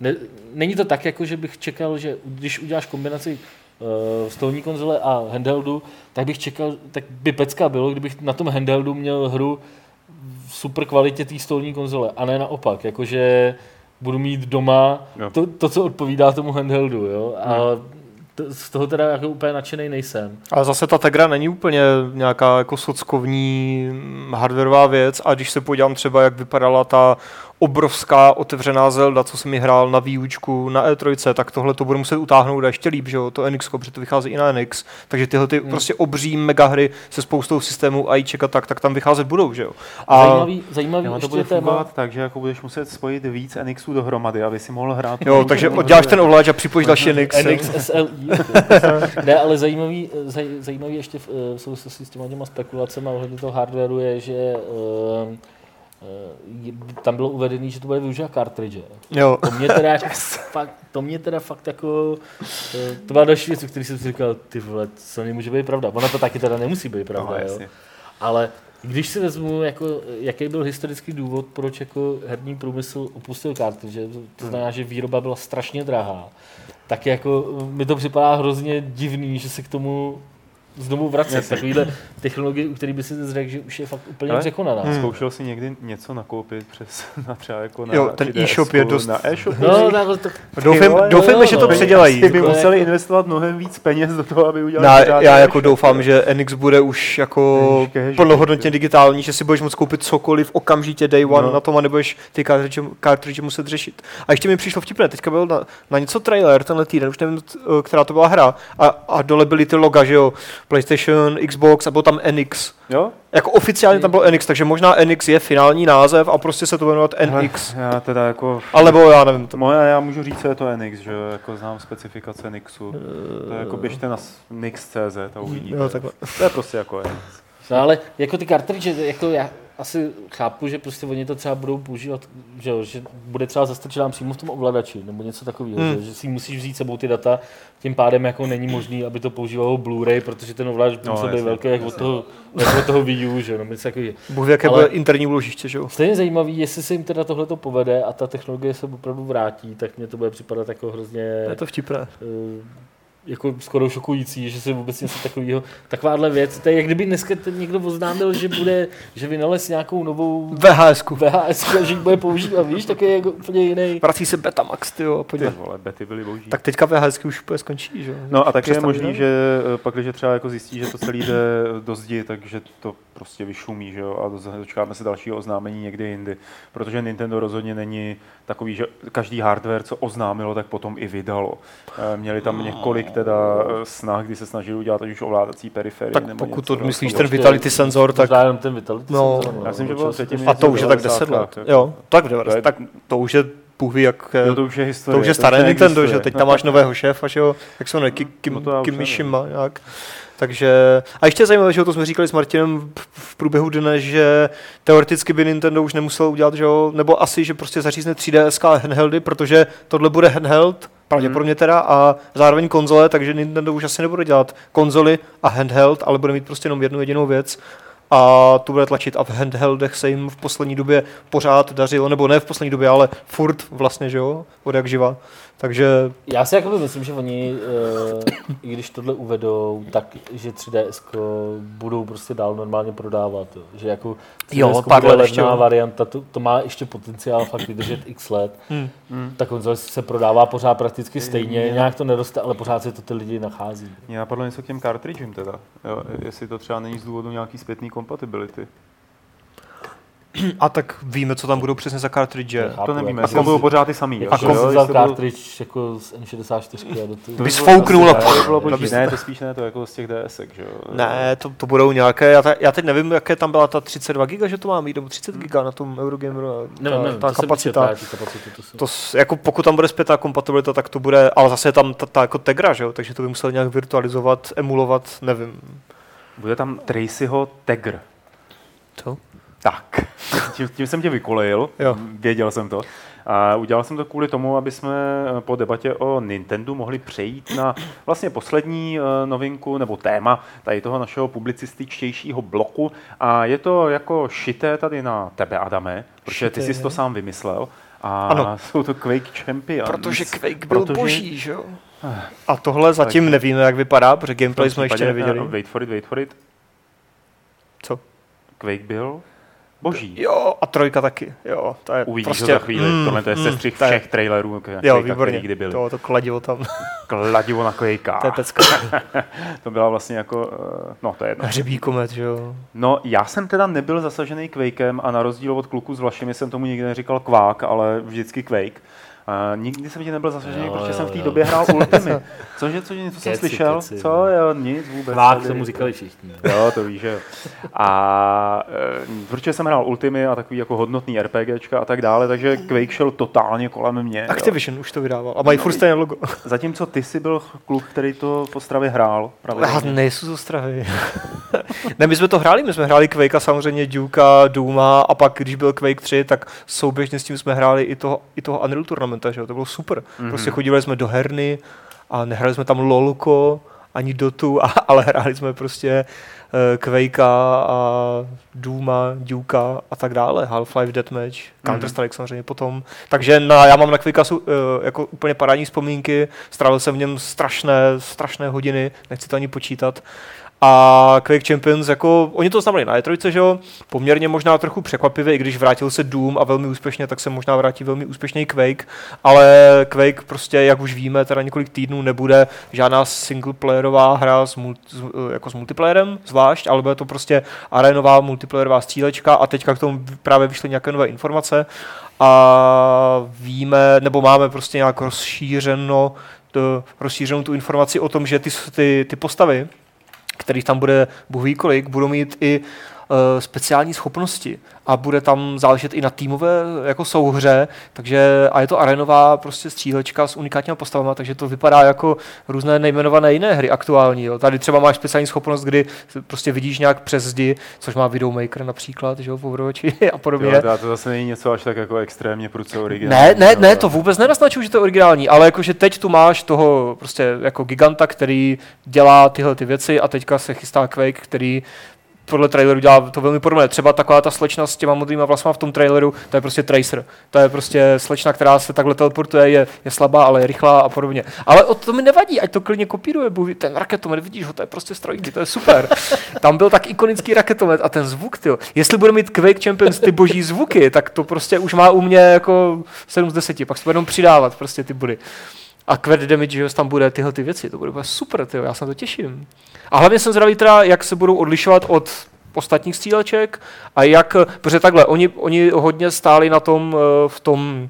S1: ne, není to tak, jako že bych čekal, že když uděláš kombinaci uh, stolní konzole a handheldu, tak bych čekal, tak by pecka bylo, kdybych na tom handheldu měl hru v super kvalitě té stolní konzole, a ne naopak, jakože budu mít doma to, to, co odpovídá tomu handheldu, jo, a hmm. z toho teda jako úplně nadšený nejsem.
S3: Ale zase ta Tegra není úplně nějaká jako sockovní hardwareová věc a když se podívám třeba, jak vypadala ta obrovská otevřená Zelda, co jsem mi hrál na výučku na E3, tak tohle to bude muset utáhnout a ještě líp, že jo, to NX, protože to vychází i na NX, takže tyhle ty hmm. prostě obří megahry se spoustou systémů a a tak, tak tam vycházet budou, že jo.
S1: A zajímavý, zajímavý
S2: to bude téma. tak, že jako budeš muset spojit víc NXů dohromady, aby si mohl hrát.
S3: Jo, takže odděláš ten ovladač a připojíš další NX.
S1: NX SLI. ne, ale zajímavý, zaj, zajímavý ještě v, v souvislosti s těma, těma spekulacemi ohledně toho hardwareu je, že uh, tam bylo uvedené, že to bude využívat cartridge.
S3: Jo.
S1: To mě teda, yes. fakt, to mě teda fakt jako, to byla další věc, o který jsem si říkal, ty vole, co nemůže být pravda. Ona to taky teda nemusí být pravda, no, jo. Ale když si vezmu, jako, jaký byl historický důvod, proč jako herní průmysl opustil cartridge, to, to znamená, že výroba byla strašně drahá, tak jako mi to připadá hrozně divný, že se k tomu znovu vracet. Takovýhle technologie, u který by si řekl, že už je fakt úplně Ale překonaná.
S2: Hmm. Zkoušel jsi někdy něco nakoupit přes na třeba jako na
S3: Jo, ten e-shop je dost...
S2: Na e-shop
S3: no, no, to... doufám, doufám, že to no, předělají.
S2: Ty by museli investovat mnohem víc peněz do toho, aby udělali
S3: Na, Já jako doufám, že NX bude už jako plnohodnotně digitální, že si budeš moct koupit cokoliv okamžitě day one no. na tom a nebudeš ty cartridge muset řešit. A ještě mi přišlo vtipné, teďka byl na, na něco trailer tenhle týden, už nevím, která to byla hra, a, a dole byly ty loga, že jo, PlayStation, Xbox a byl tam NX.
S2: Jo?
S3: Jako oficiálně tam byl NX, takže možná NX je finální název a prostě se to jmenovat NX.
S2: Hele, já teda jako...
S3: Alebo já nevím.
S2: To... Moje, já můžu říct, co je to NX, že jako znám specifikace NXu. To je jako běžte na Nix.cz a uvidíte. Jo, takhle. To je prostě jako NX.
S1: No ale jako ty cartridge, jako já, asi chápu, že prostě oni to třeba budou používat, že, jo, že bude třeba zastrčit nám přímo v tom ovladači nebo něco takového, hmm. že, že, si musíš vzít sebou ty data, tím pádem jako není možný, aby to používalo Blu-ray, protože ten ovladač no, musí být velký jak od toho, jak od toho Wii U, že no, takový.
S3: Bůh jaké bude interní úložiště, že jo.
S1: Stejně zajímavý, jestli se jim teda tohle to povede a ta technologie se opravdu vrátí, tak mě to bude připadat jako hrozně...
S3: Je to vtipné.
S1: Uh, jako skoro šokující, že se vůbec něco takového, takováhle věc. To je jak kdyby dneska ten někdo oznámil, že bude, že vynalez nějakou novou
S3: VHS.
S1: VHS, že ji bude používat, víš, tak je jako úplně jiný.
S3: Vrací se Betamax, ty jo,
S2: Ty vole, bety byly boží.
S3: Tak teďka VHS už úplně skončí, že
S2: No a tak je možný, že eh, pak, když třeba jako zjistí, že to celý jde do zdi, takže to prostě vyšumí, že jo, a dočkáme se dalšího oznámení někdy jindy, protože Nintendo rozhodně není takový, že každý hardware, co oznámilo, tak potom i vydalo. Eh, měli tam několik teda eh, snah, kdy se snažili udělat už ovládací periferie.
S3: Tak nebo pokud to myslíš ten Vitality senzor, tak...
S1: Jenom ten Vitality
S3: no,
S1: senzor.
S2: Já myslím, že bylo předtím.
S3: A to už je tak 10 let. Jo, tak, to je, tak to už je Bůh ví, jak...
S2: Jo, to už je historie.
S3: To už je staré Nintendo, že teď tam máš nového šéfa, že jo, jak se jmenuje, Kim, no Kim Mishima, jak. Takže, a ještě zajímavé, že to jsme říkali s Martinem v průběhu dne, že teoreticky by Nintendo už nemusel udělat, že jo, nebo asi, že prostě zařízne 3DS handheldy, protože tohle bude handheld, pravděpodobně hmm. teda, a zároveň konzole, takže Nintendo už asi nebude dělat konzoly a handheld, ale bude mít prostě jenom jednu jedinou věc a to bude tlačit a v handheldech se jim v poslední době pořád dařilo, nebo ne v poslední době, ale furt vlastně, že jo, od jak živa. Takže...
S1: Já si jakoby myslím, že oni, uh, i když tohle uvedou, tak že 3DS budou prostě dál normálně prodávat. Jo. Že jako 3DS jo, bude levná ještě, varianta, to, to, má ještě potenciál fakt vydržet x let. Hmm. Hmm. Ta konzole se prodává pořád prakticky stejně, hmm. nějak to neroste, ale pořád se to ty lidi nachází.
S2: Mě napadlo něco k těm cartridgem teda. Jo, jestli to třeba není z důvodu nějaký zpětný kompatibility.
S3: A tak víme, co tam budou přesně za cartridge.
S2: to nevíme, jestli budou pořád ty samý.
S1: A kom vzal cartridge jako z N64 a do toho.
S3: By sfouknul.
S2: Ne, to spíš ne, to jako z těch DS, že jo.
S3: Ne, to, to budou nějaké, já, ta, já teď nevím, jaké tam byla ta 32 giga, že to má mít, nebo 30 giga na tom Eurogameru.
S1: Ne, ta, ne, ta to kapacita.
S3: to, to, jako pokud tam bude zpětá kompatibilita, tak to bude, ale zase je tam ta, ta jako Tegra, že jo, takže to by musel nějak virtualizovat, emulovat, nevím.
S2: Bude tam Tracyho Tegr.
S3: Co?
S2: Tak, tím, tím jsem tě vykolejil, jo. věděl jsem to. A udělal jsem to kvůli tomu, aby jsme eh, po debatě o Nintendo mohli přejít na vlastně poslední eh, novinku nebo téma tady toho našeho publicističtějšího bloku. A je to jako šité tady na tebe, Adame, protože ty jsi to sám vymyslel. A ano. jsou to Quake Champions.
S3: Protože Quake byl protože... boží, že jo? A tohle zatím tak... nevíme, jak vypadá, protože gameplay jsme ještě neviděli.
S2: Wait for it, wait for it.
S3: Co?
S2: Quake byl Boží.
S3: Jo, a trojka taky. Jo, to je
S2: Uvidíš
S3: prostě,
S2: ho za chvíli. Mm, Tohle to je sestřih mm, všech trailerů,
S3: jo, výborně. kdy byly. To, to kladivo tam.
S2: kladivo na Quakea.
S3: To je pecka.
S2: to byla vlastně jako, eh, no to je jedno.
S3: Hřebí komet, že jo.
S2: No, já jsem teda nebyl zasažený Quakem a na rozdíl od kluku s Vlašimi jsem tomu nikdy neříkal kvák, ale vždycky Quake. Uh, nikdy jsem tě nebyl zasažený, protože jo, jsem v té době hrál Ultimy. Cože, cože, něco jsem slyšel?
S1: Keci,
S2: Co, no. jo, nic vůbec.
S1: Kvák tomu říkali všichni.
S2: Jo, to víš, že jo. A uh, protože jsem hrál Ultimy a takový jako hodnotný RPGčka a tak dále, takže Quake šel totálně kolem mě.
S3: Activision jo. už to vydával a mají furt stejné logo.
S2: Zatímco ty jsi byl kluk, který to v Ostravě hrál.
S3: Já nejsou z Ostravy. ne, my jsme to hráli, my jsme hráli Quake a samozřejmě Duke, Duma a pak, když byl Quake 3, tak souběžně s tím jsme hráli i toho, i toho Unreal Tournamenta, že jo? to bylo super. Mm-hmm. Prostě chodili jsme do herny a nehráli jsme tam lolko, ani Dotu, a, ale hráli jsme prostě uh, Quake a Duma, Duke a tak dále, Half-Life Deathmatch, mm-hmm. Counter-Strike samozřejmě potom. Takže na, já mám na Quake uh, jako úplně parádní vzpomínky, strávil jsem v něm strašné, strašné hodiny, nechci to ani počítat. A Quake Champions, jako, oni to znamenali na E3, že jo, poměrně možná trochu překvapivě, i když vrátil se Doom a velmi úspěšně, tak se možná vrátí velmi úspěšný Quake, ale Quake prostě, jak už víme, teda několik týdnů nebude žádná singleplayerová hra s, multi, jako s multiplayerem zvlášť, ale bude to prostě arenová multiplayerová střílečka a teďka k tomu právě vyšly nějaké nové informace. A víme, nebo máme prostě nějak rozšířeno, rozšířenou tu informaci o tom, že ty, ty, ty postavy, kterých tam bude ví kolik, budou mít i speciální schopnosti a bude tam záležet i na týmové jako souhře, takže a je to arenová prostě střílečka s unikátními postavami, takže to vypadá jako různé nejmenované jiné hry aktuální. Jo. Tady třeba máš speciální schopnost, kdy prostě vidíš nějak přes zdi, což má Videomaker například, že jo, v a podobně. Jo,
S2: to, to zase není něco až tak jako extrémně prudce originální.
S3: Ne, ne, ne, to vůbec nenaznačuju, že to je originální, ale jakože teď tu máš toho prostě jako giganta, který dělá tyhle ty věci a teďka se chystá Quake, který podle traileru dělá to velmi podobné. Třeba taková ta slečna s těma modrýma vlasma v tom traileru, to je prostě Tracer. To je prostě slečna, která se takhle teleportuje, je, je slabá, ale je rychlá a podobně. Ale o to mi nevadí, ať to klidně kopíruje. Ten raketomet, vidíš ho, to je prostě strojky, to je super. Tam byl tak ikonický raketomet a ten zvuk, ty. Jestli bude mít Quake Champions ty boží zvuky, tak to prostě už má u mě jako 7 z 10, pak se budou přidávat prostě ty body a quad damage, že tam bude tyhle ty věci, to bude super, tyjo, já se na to těším. A hlavně jsem zvědavý teda, jak se budou odlišovat od ostatních stříleček a jak, protože takhle, oni, oni hodně stáli na tom, eh, v tom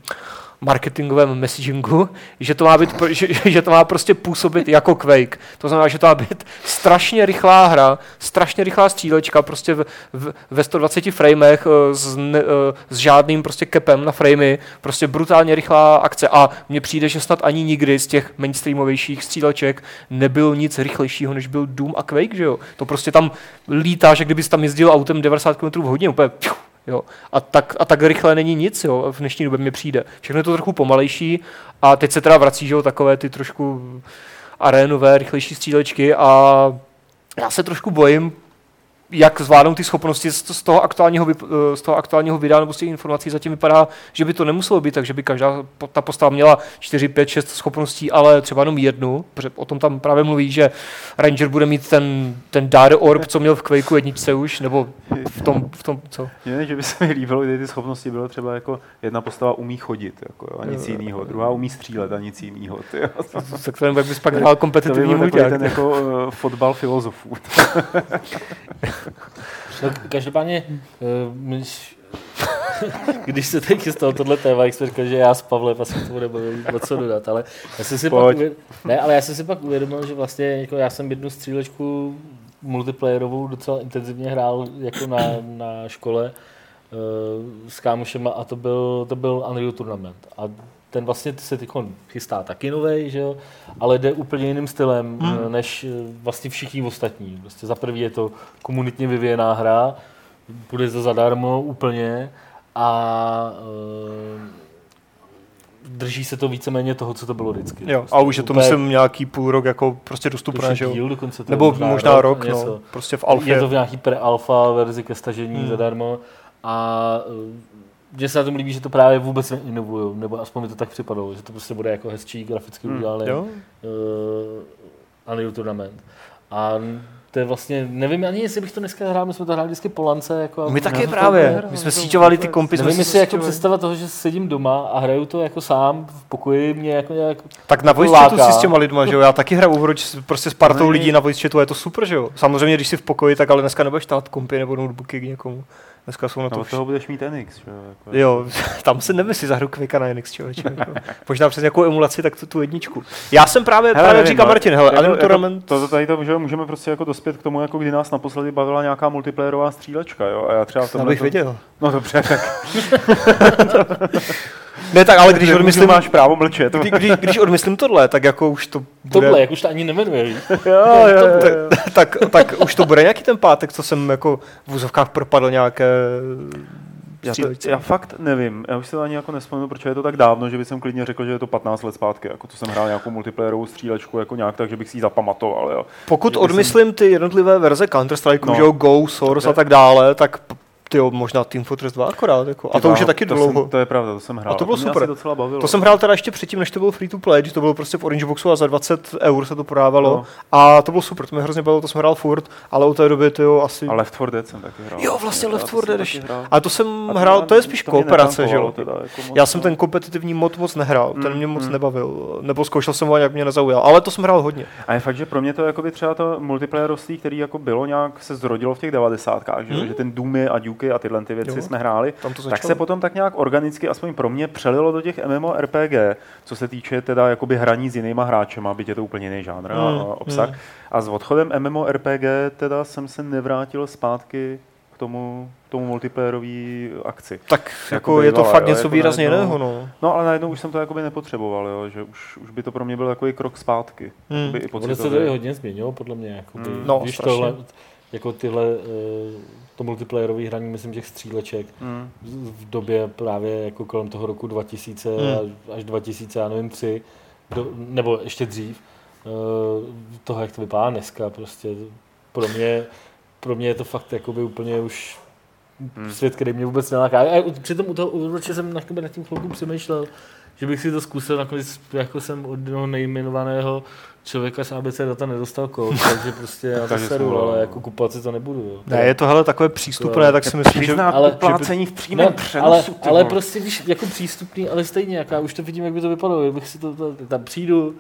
S3: marketingovém messagingu, že to, má být, že, že to má prostě působit jako Quake. To znamená, že to má být strašně rychlá hra, strašně rychlá střílečka, prostě v, v, ve 120 framech eh, s, ne, eh, s žádným prostě kepem na framey, prostě brutálně rychlá akce a mně přijde, že snad ani nikdy z těch mainstreamovějších stříleček nebyl nic rychlejšího, než byl Doom a Quake, že jo? To prostě tam lítá, že kdybys tam jezdil autem 90 km v hodině, úplně Jo. A, tak, a tak rychle není nic, jo, v dnešní době mi přijde. Všechno je to trochu pomalejší a teď se teda vrací, že jo, takové ty trošku arénové, rychlejší střílečky a já se trošku bojím, jak zvládnou ty schopnosti z toho aktuálního, z toho aktuálního videa nebo z těch informací zatím vypadá, že by to nemuselo být, takže by každá ta postava měla 4, 5, 6 schopností, ale třeba jenom jednu, protože o tom tam právě mluví, že Ranger bude mít ten, ten Dar Orb, co měl v Quakeu jedničce už, nebo v tom, v tom co?
S2: Ne, že by se mi líbilo, kdyby ty schopnosti bylo třeba jako jedna postava umí chodit, jako, jo, a nic jiného, druhá umí střílet a nic jiného.
S3: Tak to bys pak hrál kompetitivní
S2: to by ten jako uh, fotbal filozofů.
S1: No, každopádně, uh, když se teď chystal tohle téma, jak jsem říkal, že já s Pavlem asi tomu nebudu moc co dodat, ale já jsem si pak uvědomil, ne, ale já jsem si pak uvědomil, že vlastně jako já jsem jednu střílečku multiplayerovou docela intenzivně hrál jako na, na škole uh, s kámošema a to byl, to byl Unreal Tournament. A ten vlastně se teď chystá taky nový, že jo, ale jde úplně jiným stylem, hmm. než eh, vlastně všichni ostatní. Prostě za prvý je to komunitně vyvíjená hra, bude to zadarmo úplně a uh, drží se to víceméně toho, co to bylo vždycky.
S3: Jo, prostě a už je to úplně, myslím nějaký půl rok jako prostě dostupné, že
S1: jo? dokonce to
S3: Nebo možná, možná rok, rok no, prostě v alfě.
S1: Je to v nějaký pre-alfa verzi ke stažení hmm. zadarmo a mně se na tom líbí, že to právě vůbec neinovují, nebo aspoň mi to tak připadalo, že to prostě bude jako hezčí, graficky hmm, udělané uh, Unreal Tournament. A to je vlastně, nevím ani, jestli bych to dneska hrál, my jsme to hráli vždycky po lance. Jako,
S3: my taky právě, my jsme síťovali ty kompy.
S1: Nevím, jestli jako představa toho, že sedím doma a hraju to jako sám v pokoji, mě jako nějak
S3: Tak na voice chatu si s těma lidma, že jo, já taky hraju Overwatch prostě s partou lidí na voice chatu, je to super, že jo. Samozřejmě, když jsi v pokoji, tak ale dneska nebudeš tát kompy nebo notebooky k někomu. Dneska jsou na to.
S2: No, toho budeš mít NX, jo?
S3: Jako. Jo, tam se nemyslí za hru Kvika na NX, člověče. Jako. Možná přes nějakou emulaci, tak tu, tu jedničku. Já jsem právě, hele, právě říká no, Martin, hele,
S2: jako, jako, Tournament... To, to, tady to můžeme, můžeme prostě jako dospět k tomu, jako kdy nás naposledy bavila nějaká multiplayerová střílečka, jo? A já třeba v
S3: tomhle... bych to... viděl.
S2: No dobře, tak...
S3: Ne, tak ale když odmyslím...
S2: máš právo mlčet.
S3: Kdy, když, když odmyslím tohle, tak jako už to
S1: bude... Tohle, jak už to ani nemenuje. jo,
S2: jo, jo,
S3: tak, tak, tak, už to bude nějaký ten pátek, co jsem jako v úzovkách propadl nějaké
S2: já, to, já fakt nevím, já už se to ani jako nespomenu, protože je to tak dávno, že bych jsem klidně řekl, že je to 15 let zpátky, jako to jsem hrál nějakou multiplayerovou střílečku jako nějak, takže bych si ji zapamatoval. Jo.
S3: Pokud že odmyslím jsem... ty jednotlivé verze Counter-Strike, no. že Go, Source a tak dále, tak ty jo, možná Team Fortress 2 akorát. Jako. A to už je taky
S2: to
S3: dlouho.
S2: Jsem, to je pravda, to jsem hrál.
S3: A to bylo
S2: to
S3: super.
S2: docela bavilo.
S3: To jsem hrál teda ještě předtím, než to bylo free to play, když to bylo prostě v Orange Boxu a za 20 eur se to prodávalo. No. A to bylo super, to mě hrozně bavilo, to jsem hrál furt, ale od té doby to jo asi.
S2: A Left 4 Dead jsem taky hrál.
S3: Jo, vlastně Left 4 Dead. A to jsem a hrál, to je spíš kooperace, že jo. Jako Já jsem ten kompetitivní mod moc nehrál, ten mm, mě moc mm. nebavil. Nebo zkoušel jsem ho, jak mě nezaujal, ale to jsem hrál hodně.
S2: A je fakt, že pro mě to jako by třeba to multiplayerovství, který jako bylo nějak se zrodilo v těch 90. že, že ten Doomy a Duke a tyhle ty věci jsme hráli, tak se potom tak nějak organicky, aspoň pro mě, přelilo do těch MMORPG, co se týče teda jakoby hraní s jinýma hráčema, byť je to úplně jiný žánr mm, a obsah. Mm. A s odchodem MMORPG teda jsem se nevrátil zpátky k tomu, k tomu multiplayerový akci.
S3: Tak jako, jako je to fakt jo, něco jako výrazně jiného. No.
S2: no ale najednou už jsem to jakoby nepotřeboval, jo, že už, už by to pro mě byl takový krok zpátky.
S1: Hmm. I Ono se to hodně změnilo, podle mě. Jakoby, hmm. no, když tohle, jako tyhle uh, to multiplayerové hraní, myslím, těch stříleček mm. v době právě jako kolem toho roku 2000 mm. až 2000, já nevím, tři, do, nebo ještě dřív, uh, toho, jak to vypadá dneska, prostě pro mě, pro mě je to fakt jakoby úplně už hmm. svět, který mě vůbec neláká. A přitom u toho určitě jsem na, nad tím chvilku přemýšlel, že bych si to zkusil, nakonec jako jsem od jednoho nejmenovaného člověka z ABC data nedostal kód, takže prostě já to seru, ale jako kupovat si to nebudu. Jo.
S3: Ne, je to hele takové přístupné, tak si myslím, že...
S2: Ale, uplácení v přímém přenosu,
S1: ale, ale prostě když jako přístupný, ale stejně, jak já už to vidím, jak by to vypadalo, bych si to, to tam přijdu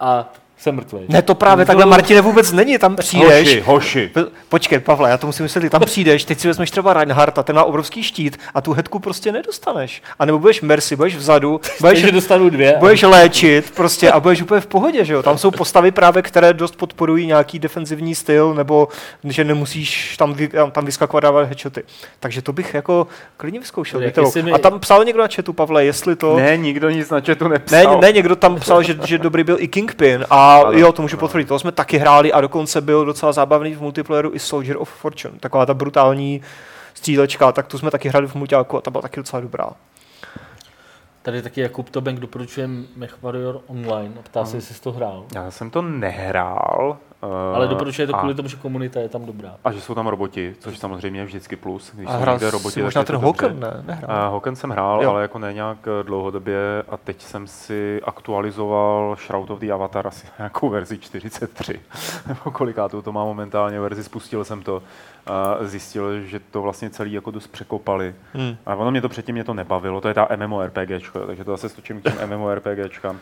S1: a jsem mrtvý.
S3: Ne, to právě takhle, Martine, vůbec není. Tam přijdeš.
S2: Hoši, hoši.
S3: Počkej, Pavle, já to musím vysvětlit. Tam přijdeš, teď si vezmeš třeba Reinhardt a ten má obrovský štít a tu hetku prostě nedostaneš. A nebo budeš Mercy, budeš vzadu, budeš,
S1: že dostanu dvě.
S3: budeš léčit prostě a budeš úplně v pohodě, že jo. Tam jsou postavy právě, které dost podporují nějaký defenzivní styl, nebo že nemusíš tam, vy, tam vyskakovat dávat headshoty. Takže to bych jako klidně vyzkoušel. Mi... A tam psal někdo na chatu, Pavle, jestli to...
S2: Ne, nikdo nic na chatu nepsal.
S3: Ne, ne někdo tam psal, že, že dobrý byl i Kingpin a a jo, to můžu potvrdit, to jsme taky hráli a dokonce byl docela zábavný v multiplayeru i Soldier of Fortune, taková ta brutální střílečka, tak tu jsme taky hráli v multiáku a ta byla taky docela dobrá.
S1: Tady taky Jakub Tobenk doporučuje Mech Warrior Online a ptá se, jestli jsi to hrál.
S2: Já jsem to nehrál,
S1: Ale doporučuje to kvůli tomu, že komunita je tam dobrá.
S2: A že jsou tam roboti, což samozřejmě je vždycky plus.
S3: Když a hrál roboti, možná ten Hoken, ne?
S2: Nehrál. Uh, Hoken jsem hrál, jo. ale jako ne nějak eh, dlouhodobě a teď jsem si aktualizoval Shroud of the Avatar asi nějakou verzi 43, nebo kolikátou to má momentálně verzi, spustil jsem to a zjistil, že to vlastně celý jako dost překopali. Hmm. A ono mě to předtím mě to nebavilo, to je ta MMORPG, takže to zase stočím k těm MMORPGčkám. Uh,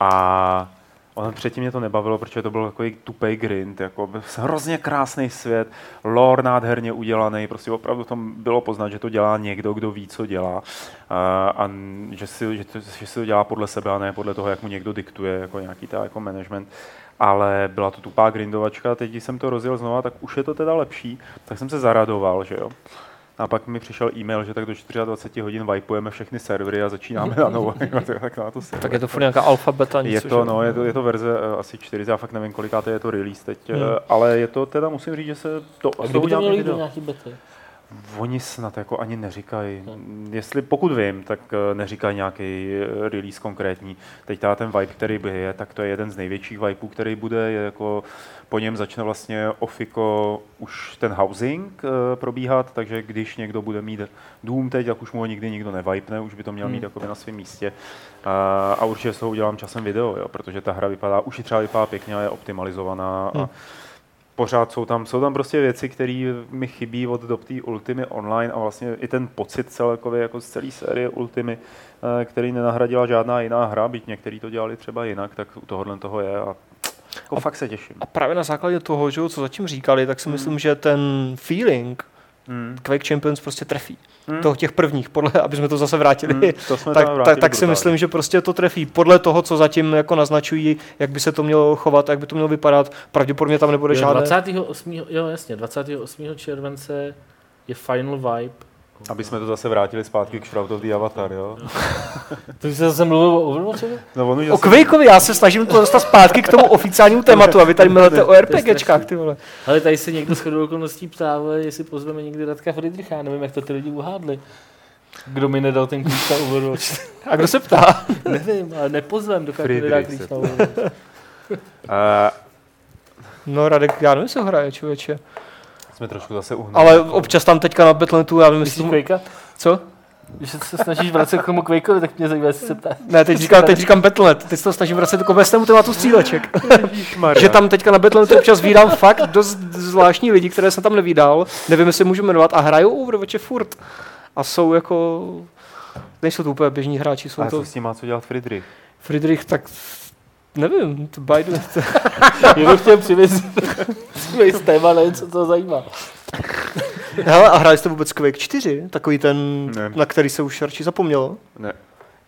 S2: a Ono předtím mě to nebavilo, protože to byl takový tupej grind, jako hrozně krásný svět, lore nádherně udělaný, prostě opravdu tam bylo poznat, že to dělá někdo, kdo ví, co dělá a, a že, si, že, to, že si to dělá podle sebe a ne podle toho, jak mu někdo diktuje, jako nějaký ta jako management. Ale byla to tupá grindovačka, teď, když jsem to rozjel znova, tak už je to teda lepší, tak jsem se zaradoval, že jo. A pak mi přišel e-mail, že tak do 24 hodin vipujeme všechny servery a začínáme na novo.
S3: tak, na to se, tak je to furt nějaká alfa beta
S2: něco, je to, no, je to, je to verze uh, asi 4, já fakt nevím, koliká je to release teď, hmm. uh, ale je to teda, musím říct, že se to...
S1: A kdyby to nějaký bety?
S2: Oni snad jako ani neříkají. Hmm. Jestli pokud vím, tak eh, neříkají nějaký release konkrétní. Teď ten vibe, který by je, tak to je jeden z největších vibeů, který bude. Je jako po něm začne vlastně Ofiko už ten housing uh, probíhat, takže když někdo bude mít dům teď, tak už mu ho nikdy nikdo nevajpne, už by to měl mít hmm. na svém místě. Uh, a určitě z toho udělám časem video, jo, protože ta hra vypadá, už i třeba vypadá pěkně a je optimalizovaná. Hmm. A, pořád jsou tam, jsou tam prostě věci, které mi chybí od dob té Ultimy online a vlastně i ten pocit celkově jako z celé série Ultimy, eh, který nenahradila žádná jiná hra, byť některý to dělali třeba jinak, tak u tohohle toho je a jako a, fakt se těším.
S3: A právě na základě toho, že, co zatím říkali, tak si hmm. myslím, že ten feeling hmm. Quake Champions prostě trefí. Hmm. Toho těch prvních, podle, aby jsme to zase vrátili, hmm, to jsme tak, vrátili tak, tak si myslím, že prostě to trefí. Podle toho, co zatím jako naznačují, jak by se to mělo chovat, jak by to mělo vypadat, pravděpodobně tam nebude žádné.
S1: 28. Jo, jasně, 28. července je Final Vibe
S2: aby jsme to zase vrátili zpátky k Shroud of the Avatar, jo?
S1: to jsi zase mluvil o Overwatchovi?
S3: No, on o Quakeovi, já se snažím to dostat zpátky k tomu oficiálnímu tématu a vy tady mluvete o RPGčkách, ty vole.
S1: Ale tady se někdo shodou okolností ptá, jestli pozveme někdy Radka Friedricha, nevím, jak to ty lidi uhádli. Kdo mi nedal ten klíč na Overwatch.
S3: A kdo se ptá?
S1: nevím, ale nepozvem, dokud mi nedá klíč na Overwatch. uh,
S3: no Radek, já nevím, jestli ho hraje, člověče
S2: jsme trošku zase uhnali.
S3: Ale občas tam teďka na Battle.netu, já nevím, jestli...
S1: Quakea?
S3: Co?
S1: Když se snažíš vracet k tomu Quakeovi, tak mě zajímá, jestli se ptá.
S3: Ne, teď říkám, teď říkám Battle.net, teď se to snažím vracet k obecnému tématu stříleček. že tam teďka na Battle.netu občas vídám fakt dost zvláštní lidi, které jsem tam nevídal, nevím, jestli můžu jmenovat, a hrajou Overwatche furt. A jsou jako... Nejsou to úplně běžní hráči, jsou
S2: a
S3: to...
S2: co s tím má co dělat Friedrich?
S3: Friedrich, tak Nevím, to Biden...
S1: Jenom chtěl přivést téma na něco, co zajímá.
S3: Hele, a hráli jste vůbec Quake 4? Takový ten, ne. na který se už radši zapomnělo?
S2: Ne.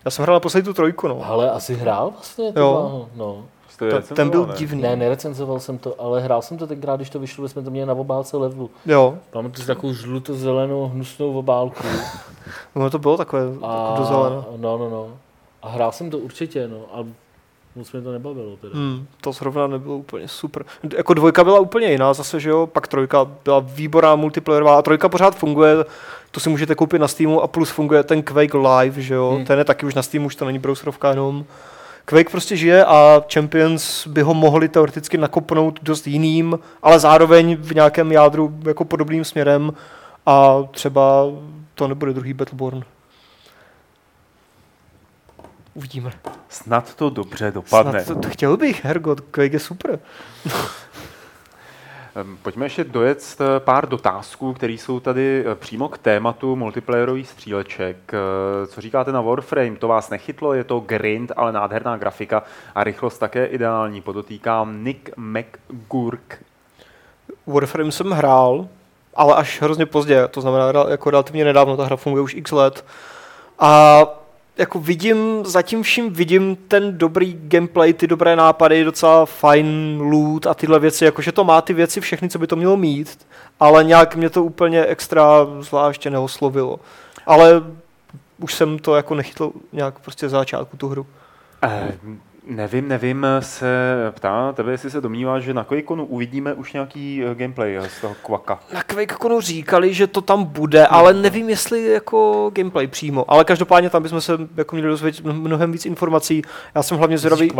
S3: Já jsem hrál poslední tu trojku, no.
S1: Ale asi hrál vlastně?
S3: To jo.
S1: No.
S3: To, ten byl ne? divný.
S1: Ne, nerecenzoval jsem to, ale hrál jsem to tenkrát, když to vyšlo, jsme to měli na obálce levelu.
S3: Jo.
S1: Pamatuju takovou žluto-zelenou hnusnou obálku.
S3: no to bylo takové a, do zeleno.
S1: No, no, no. A hrál jsem to určitě, no. A moc mě to nebavilo. Teda.
S3: Hmm, to zrovna nebylo úplně super. Jako dvojka byla úplně jiná zase, že jo, pak trojka byla výborná multiplayerová a trojka pořád funguje, to si můžete koupit na Steamu a plus funguje ten Quake Live, že jo, hmm. ten je taky už na Steamu, už to není browserovka jenom. Quake prostě žije a Champions by ho mohli teoreticky nakopnout dost jiným, ale zároveň v nějakém jádru jako podobným směrem a třeba to nebude druhý Battleborn. Uvidíme.
S2: Snad to dobře dopadne.
S3: Snad to, chtěl bych, Hergot, Quake je super.
S2: Pojďme ještě dojet eh, pár dotázků, které jsou tady eh, přímo k tématu multiplayerových stříleček. Eh, co říkáte na Warframe? To vás nechytlo? Je to grind, ale nádherná grafika a rychlost také ideální. Podotýkám Nick McGurk.
S3: Warframe jsem hrál, ale až hrozně pozdě. To znamená, jako relativně nedávno ta hra funguje už x let. A jako vidím, zatím vším vidím ten dobrý gameplay, ty dobré nápady, docela fajn loot a tyhle věci, jakože to má ty věci všechny, co by to mělo mít, ale nějak mě to úplně extra zvláště neoslovilo. Ale už jsem to jako nechytl nějak prostě za začátku tu hru.
S2: Eh, Nevím, nevím, se ptá tebe, jestli se domníváš, že na QuakeConu uvidíme už nějaký eh, gameplay z toho kvaka.
S3: Na QuakeConu říkali, že to tam bude, no. ale nevím, jestli jako gameplay přímo. Ale každopádně tam bychom se jako měli dozvědět mnohem víc informací. Já jsem hlavně zvědavý...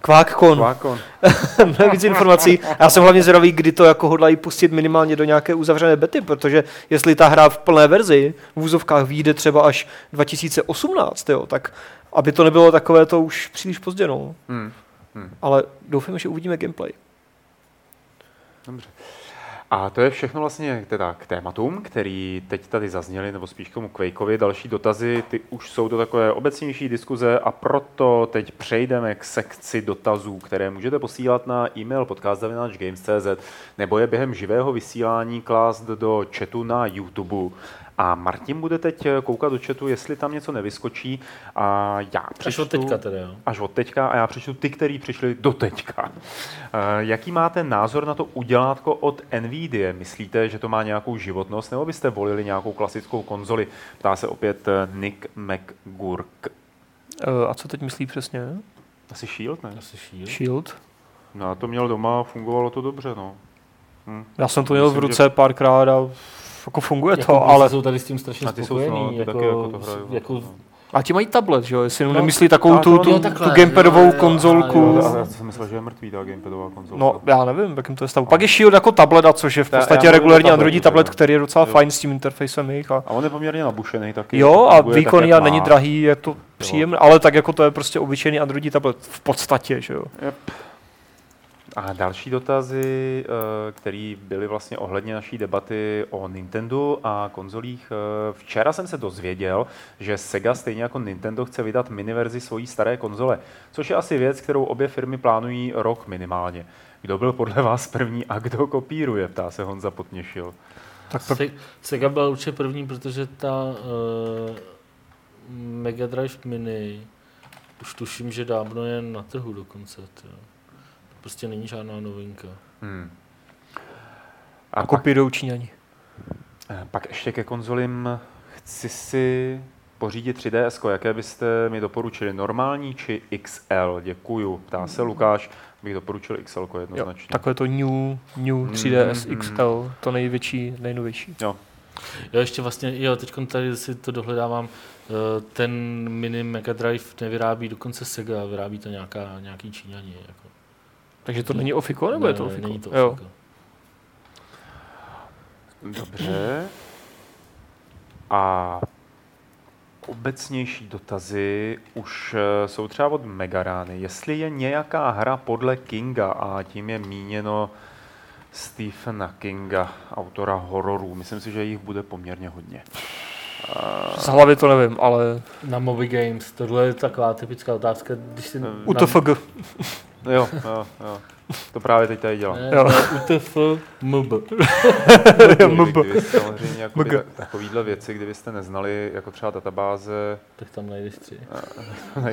S1: QuakeCon.
S3: QuakeCon. mnohem víc informací. Já jsem hlavně zvědavý, kdy to jako hodlají pustit minimálně do nějaké uzavřené bety, protože jestli ta hra v plné verzi v úzovkách vyjde třeba až 2018, jo, tak aby to nebylo takové to už příliš pozdě. No. Hmm. Hmm. Ale doufám, že uvidíme gameplay.
S2: Dobře. A to je všechno vlastně teda k tématům, který teď tady zazněli, nebo spíš k tomu Quakeovi. Další dotazy, ty už jsou to takové obecnější diskuze a proto teď přejdeme k sekci dotazů, které můžete posílat na e-mail podcast.games.cz nebo je během živého vysílání klást do chatu na YouTube. A Martin bude teď eh, koukat do chatu, jestli tam něco nevyskočí. A já přečtu,
S1: až od teďka tedy, jo.
S2: Až od teďka a já přečtu ty, který přišli do teďka. Eh, jaký máte názor na to udělátko od NVIDIA? Myslíte, že to má nějakou životnost, nebo byste volili nějakou klasickou konzoli? Ptá se opět eh, Nick McGurk.
S3: A co teď myslí přesně?
S2: Asi Shield, ne?
S1: Asi Shield.
S3: Shield.
S2: No, to měl doma, fungovalo to dobře, no.
S3: Hm. Já jsem to měl v ruce že... párkrát a jako funguje
S1: jako
S3: to, ale...
S1: jsou tady s tím strašně spokojený. Jako,
S2: jako to hraju,
S1: jako, no.
S3: A ti mají tablet, že jo? Jestli no, nemyslí takovou tu, tu, tu gamepadovou jo, konzolku. Jo,
S2: jo, já jsem myslel, že je mrtvý ta gamepadová konzolka.
S3: No, já nevím, jakým to je stavu. Pak je Shield jako tableta, což je v podstatě regulární Androidí tablet, který je docela jo. fajn s tím interfejsem jejich. A...
S2: a on je poměrně nabušený taky.
S3: Jo, a výkonný a není drahý, je to příjemné, ale tak jako to je prostě obyčejný Androidí tablet v podstatě, že jo. Yep.
S2: A další dotazy, uh, které byly vlastně ohledně naší debaty o Nintendo a konzolích. Uh, včera jsem se dozvěděl, že Sega stejně jako Nintendo chce vydat miniverzi svojí staré konzole, což je asi věc, kterou obě firmy plánují rok minimálně. Kdo byl podle vás první a kdo kopíruje, ptá se Honza Potněšil.
S1: Tak pr- Sega byla určitě první, protože ta uh, Mega Drive Mini už tuším, že dávno je na trhu dokonce. Tě. Prostě není žádná novinka. Hmm.
S3: A, a kopírujou Číňani.
S2: Eh, pak ještě ke konzolím chci si pořídit 3DS, jaké byste mi doporučili? Normální či XL? Děkuju. Ptá se Lukáš, bych doporučil XL jednoznačně. Jo,
S3: takové to New, new 3DS mm, XL, to největší, nejnovější.
S1: Jo. Jo, ještě vlastně, jo, teď tady si to dohledávám, eh, ten mini Mega Drive nevyrábí dokonce Sega, vyrábí to nějaká, nějaký Číňani. Jako.
S3: Takže to není Ofiko, nebo ne, je to Ofiko?
S1: není to Ofiko. Jo.
S2: Dobře. A obecnější dotazy už eh, jsou třeba od Megarány. Jestli je nějaká hra podle Kinga, a tím je míněno Stephena Kinga, autora hororů. Myslím si, že jich bude poměrně hodně.
S3: Z hlavy to nevím, ale...
S1: Na Moby Games, tohle je taková typická otázka, když si...
S3: UTFG.
S2: Jo, jo, jo. To právě teď tady dělám.
S1: Ne, jo. UTF MB.
S2: MB. Samozřejmě jakoby, takovýhle věci, kdybyste neznali, jako třeba databáze...
S1: Tak tam najdeš tři.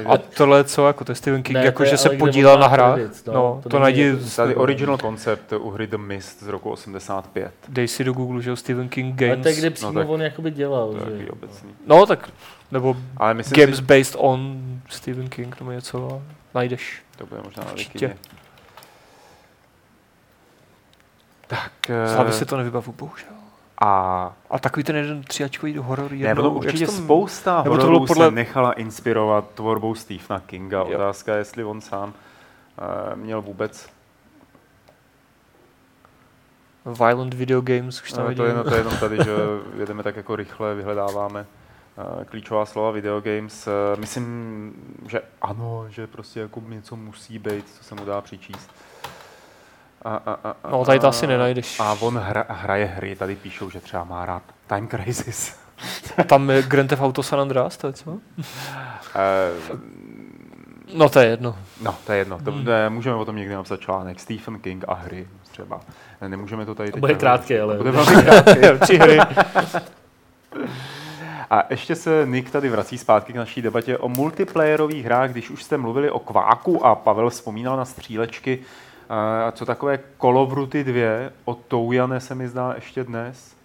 S3: A tohle je co, jako to je Stephen King, ne, jako že se podílel na hrách? no, no, to, to najdi...
S2: Tady original concept u hry The Mist z roku 85.
S3: Dej si do Google, že Stephen King Games.
S1: Ale to je, kde přímo no, tak, on jakoby dělal. To že?
S3: obecný. No, tak nebo Ale Games si... based on Stephen King nebo něco najdeš.
S2: To bude možná na Wikině. Tak,
S3: Z hlavy si to nevybavu, bohužel.
S2: A,
S3: a takový ten jeden třiačkový horor
S2: jednou, ne, určitě tom, spousta hororů to podle... se nechala inspirovat tvorbou Stephena Kinga. Jo. Otázka je, jestli on sám uh, měl vůbec
S3: Violent video games, už tam
S2: no, to, je, no, to je jenom tady, že jedeme tak jako rychle, vyhledáváme klíčová slova video games. Uh, myslím, že ano, že prostě jako něco musí být, co se mu dá přičíst.
S3: A, a, a, no, tady to asi nenajdeš.
S2: A on hra, hraje hry, tady píšou, že třeba má rád Time Crisis.
S3: A tam je Grand Theft Auto San Andreas, to je co? Uh, no to je jedno.
S2: No, to je jedno. To, hmm. ne, můžeme o tom někdy napsat článek. Stephen King a hry třeba. Nemůžeme to tady teď...
S1: Bude krátký, ale...
S2: Bude velmi krátký. Tři hry. A ještě se Nick tady vrací zpátky k naší debatě o multiplayerových hrách, když už jste mluvili o kváku a Pavel vzpomínal na střílečky. A co takové Call of Duty 2 od Toujane se mi zdá ještě dnes?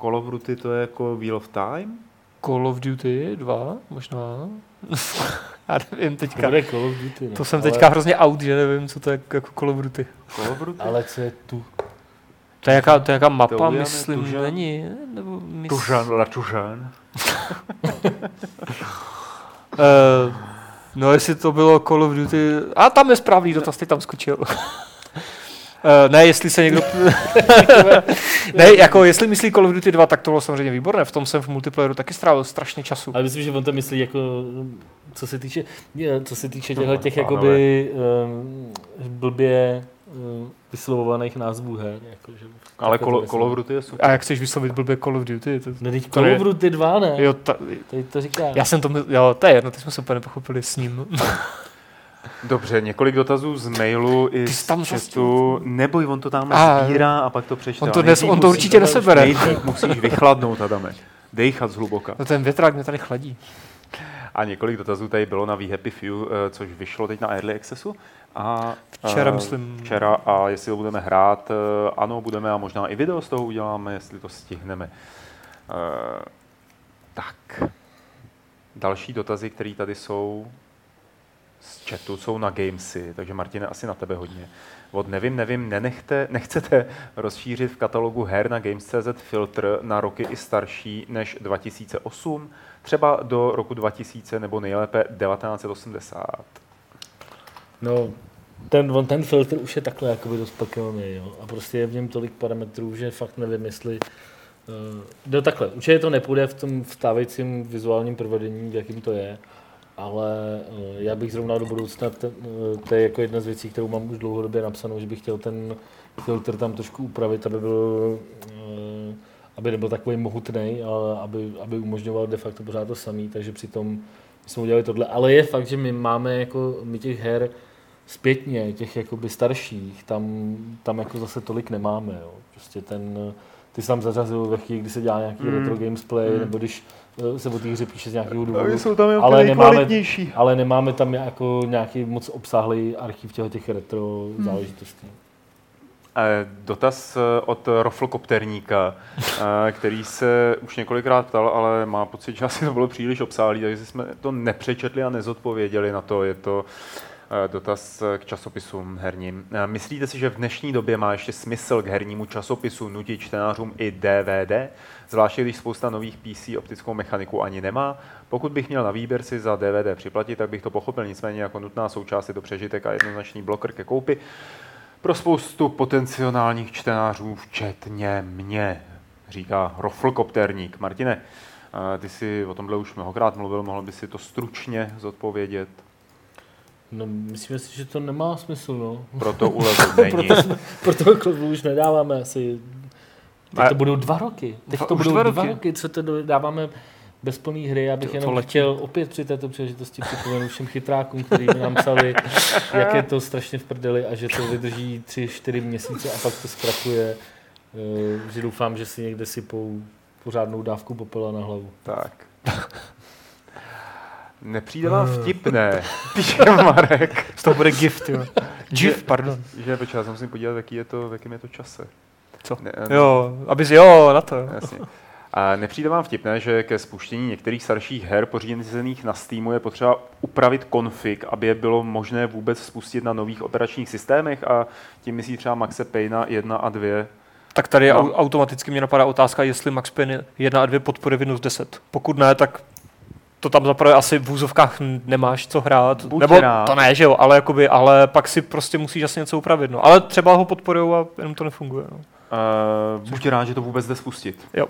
S2: Call of Duty to je jako Wheel of Time?
S3: Call of Duty 2 možná. Já nevím teďka.
S1: To, Call of Duty,
S3: ne? to jsem teďka Ale... hrozně out, že nevím, co to je jako Call of Duty.
S2: Call of Duty?
S1: Ale co je tu?
S3: To je jaká, to je jaká mapa, to myslím, tužan? není? Nebo
S2: mysl... Tužan, la Tužan.
S3: uh, No jestli to bylo Call of Duty... A tam je správný dotaz, ty tam skočil. Uh, ne, jestli se někdo... ne, jako jestli myslí Call of Duty 2, tak to bylo samozřejmě výborné. V tom jsem v multiplayeru taky strávil strašně času.
S1: Ale myslím, že on to myslí jako, co se týče, co se týče těchto těch jakoby um, blbě vyslovovaných názvů her. Jako, že
S2: ale Call, Call of Duty je super.
S3: A jak chceš vyslovit blbě Call of Duty? To,
S1: ne, teď Call of Duty 2, ne?
S3: Jo, ta,
S1: teď to říká.
S3: Já jsem to, jo, to je jedno, teď jsme se úplně nepochopili s ním.
S2: Dobře, několik dotazů z mailu i z tam chatu. Neboj, on to tam a, sbírá a pak to přečte.
S3: On to, dnes, on to určitě nesebere.
S2: Nejdřív musíš vychladnout, Adame. Dejchat zhluboka.
S3: No ten větrák mě tady chladí.
S2: A několik dotazů tady bylo na Happy Few, eh, což vyšlo teď na Early Accessu. A,
S3: včera, uh, myslím.
S2: Včera a jestli to budeme hrát, uh, ano, budeme a možná i video z toho uděláme, jestli to stihneme. Uh, tak. Další dotazy, které tady jsou z chatu, jsou na Gamesy, takže Martine, asi na tebe hodně. Od nevím, nevím, nenechte, nechcete rozšířit v katalogu her na Games.cz filtr na roky i starší než 2008, třeba do roku 2000 nebo nejlépe 1980.
S1: No, ten, on, ten filtr už je takhle jakoby dost pekelný, jo. A prostě je v něm tolik parametrů, že fakt nevím, jestli uh, no takhle, určitě to nepůjde v tom vstávajícím vizuálním provedení, v jakým to je. ale já bych zrovna do budoucna, to je jako jedna z věcí, kterou mám už dlouhodobě napsanou, že bych chtěl ten filtr tam trošku upravit, aby byl aby nebyl takový mohutný, ale aby, aby umožňoval de facto pořád to samý, takže přitom jsme udělali tohle. Ale je fakt, že my máme jako, my těch her zpětně, těch jakoby starších, tam, tam jako zase tolik nemáme, jo. Prostě ten, ty jsi tam zařazil ve chvíli, kdy se dělá nějaký mm. retro gamesplay, mm. nebo když eh, se o té hře píše z nějakého důvodu.
S2: jsou tam ale nemáme,
S1: ale nemáme tam jako nějaký moc obsáhlý archiv těch retro mm. záležitostí.
S2: Eh, dotaz eh, od roflokopterníka, eh, který se už několikrát ptal, ale má pocit, že asi to bylo příliš obsáhlý, takže jsme to nepřečetli a nezodpověděli na to. Je to dotaz k časopisům herním. Myslíte si, že v dnešní době má ještě smysl k hernímu časopisu nutit čtenářům i DVD? Zvláště když spousta nových PC optickou mechaniku ani nemá. Pokud bych měl na výběr si za DVD připlatit, tak bych to pochopil, nicméně jako nutná součást je to přežitek a jednoznačný bloker ke koupi pro spoustu potenciálních čtenářů, včetně mě, říká roflkopterník. Martine, ty jsi o tomhle už mnohokrát mluvil, mohl by si to stručně zodpovědět?
S1: No, myslím si, že to nemá smysl, no.
S2: Proto ulevu není.
S1: proto, jsme, proto už nedáváme asi... Teď to budou dva roky. Teď to budou dva roky, dva roky co to dáváme bez plný hry. Já bych to, jenom to chtěl opět při této příležitosti připomenout všem chytrákům, kteří mi nám psali, jak je to strašně v prdeli a že to vydrží tři, čtyři měsíce a pak to zkrachuje. Eh, že doufám, že si někde sypou pořádnou dávku popela na hlavu.
S2: Tak. Nepřijde vám vtipné, píše Marek.
S3: Z toho bude gift, jo. GIF, pardon.
S2: Že, počkej, já se musím podívat, jaký je to, v jakém je to čase.
S3: Co? Ne, ne, jo, abys jo, na to.
S2: Jasně. A nepřijde vám vtipné, že ke spuštění některých starších her pořízených na Steamu je potřeba upravit konfig, aby je bylo možné vůbec spustit na nových operačních systémech a tím myslí třeba Maxe Payne 1 a 2
S3: tak tady no. automaticky mě napadá otázka, jestli Max Payne 1 a 2 podporuje Windows 10. Pokud ne, tak to tam zaprvé asi v úzovkách nemáš co hrát.
S2: Buď
S3: Nebo
S2: rád.
S3: to ne, že jo, ale, jakoby, ale pak si prostě musíš asi něco upravit. No. Ale třeba ho podporují a jenom to nefunguje. No.
S2: Uh, buď rád, že to vůbec jde spustit.
S3: Jo.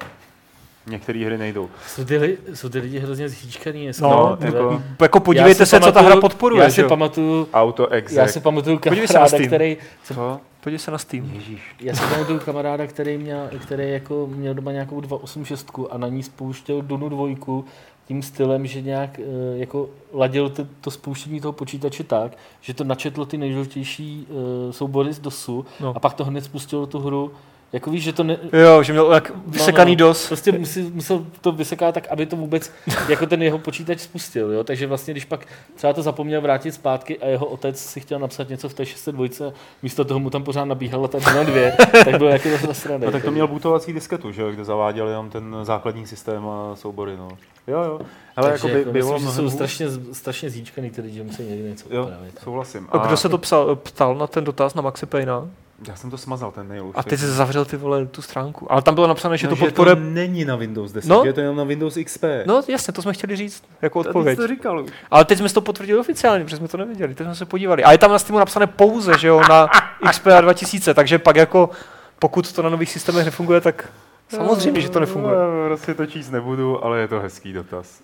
S2: Některé hry nejdou.
S1: Jsou ty, li, jsou ty lidi hrozně zhýčkaný.
S3: No, no jako, jako podívejte se, pamatuju, co ta hra podporuje.
S1: Já si pamatuju,
S2: Auto
S1: Já si pamatuju kamaráda, který...
S3: Co? Podívej se na Steam.
S2: Ježíš.
S1: Já si pamatuju kamaráda, který, měl, který jako měl doma nějakou 286 a na ní spouštěl Dunu dvojku tím stylem, že nějak eh, jako ladil to, to spouštění toho počítače tak, že to načetlo ty nejdůležitější uh, soubory z DOSu no. a pak to hned spustilo tu hru jako víš, že to ne...
S3: Jo, že měl jak vysekaný no, no. dos.
S1: Prostě musel, musel to vysekat tak, aby to vůbec jako ten jeho počítač spustil. Jo? Takže vlastně, když pak třeba to zapomněl vrátit zpátky a jeho otec si chtěl napsat něco v té 602, místo toho mu tam pořád nabíhala ta na dvě, tak byl jaký to zasraný.
S2: No, tak to měl bootovací disketu, že? kde zaváděl jenom ten základní systém a soubory. No. Jo, jo.
S1: Ale jako by, jako myslím, že jsou strašně, strašně zíčkaný, který že musí někdy něco jo, upravit.
S2: souhlasím.
S3: A, a kdo se to psal, ptal na ten dotaz na Maxi Payna?
S2: Já jsem to smazal, ten mail.
S3: A teď jsi zavřel ty vole tu stránku. Ale tam bylo napsané, že no, to podporuje...
S2: to není na Windows 10, no? je to jenom na Windows XP.
S3: No jasně, to jsme chtěli říct jako odpověď.
S2: To říkal už.
S3: Ale teď jsme to potvrdili oficiálně, protože jsme to nevěděli, teď jsme se podívali. A je tam na Steamu napsané pouze, že jo, na XP 2000, takže pak jako pokud to na nových systémech nefunguje, tak samozřejmě, že to nefunguje.
S2: Já prostě to číst nebudu, ale je to hezký dotaz.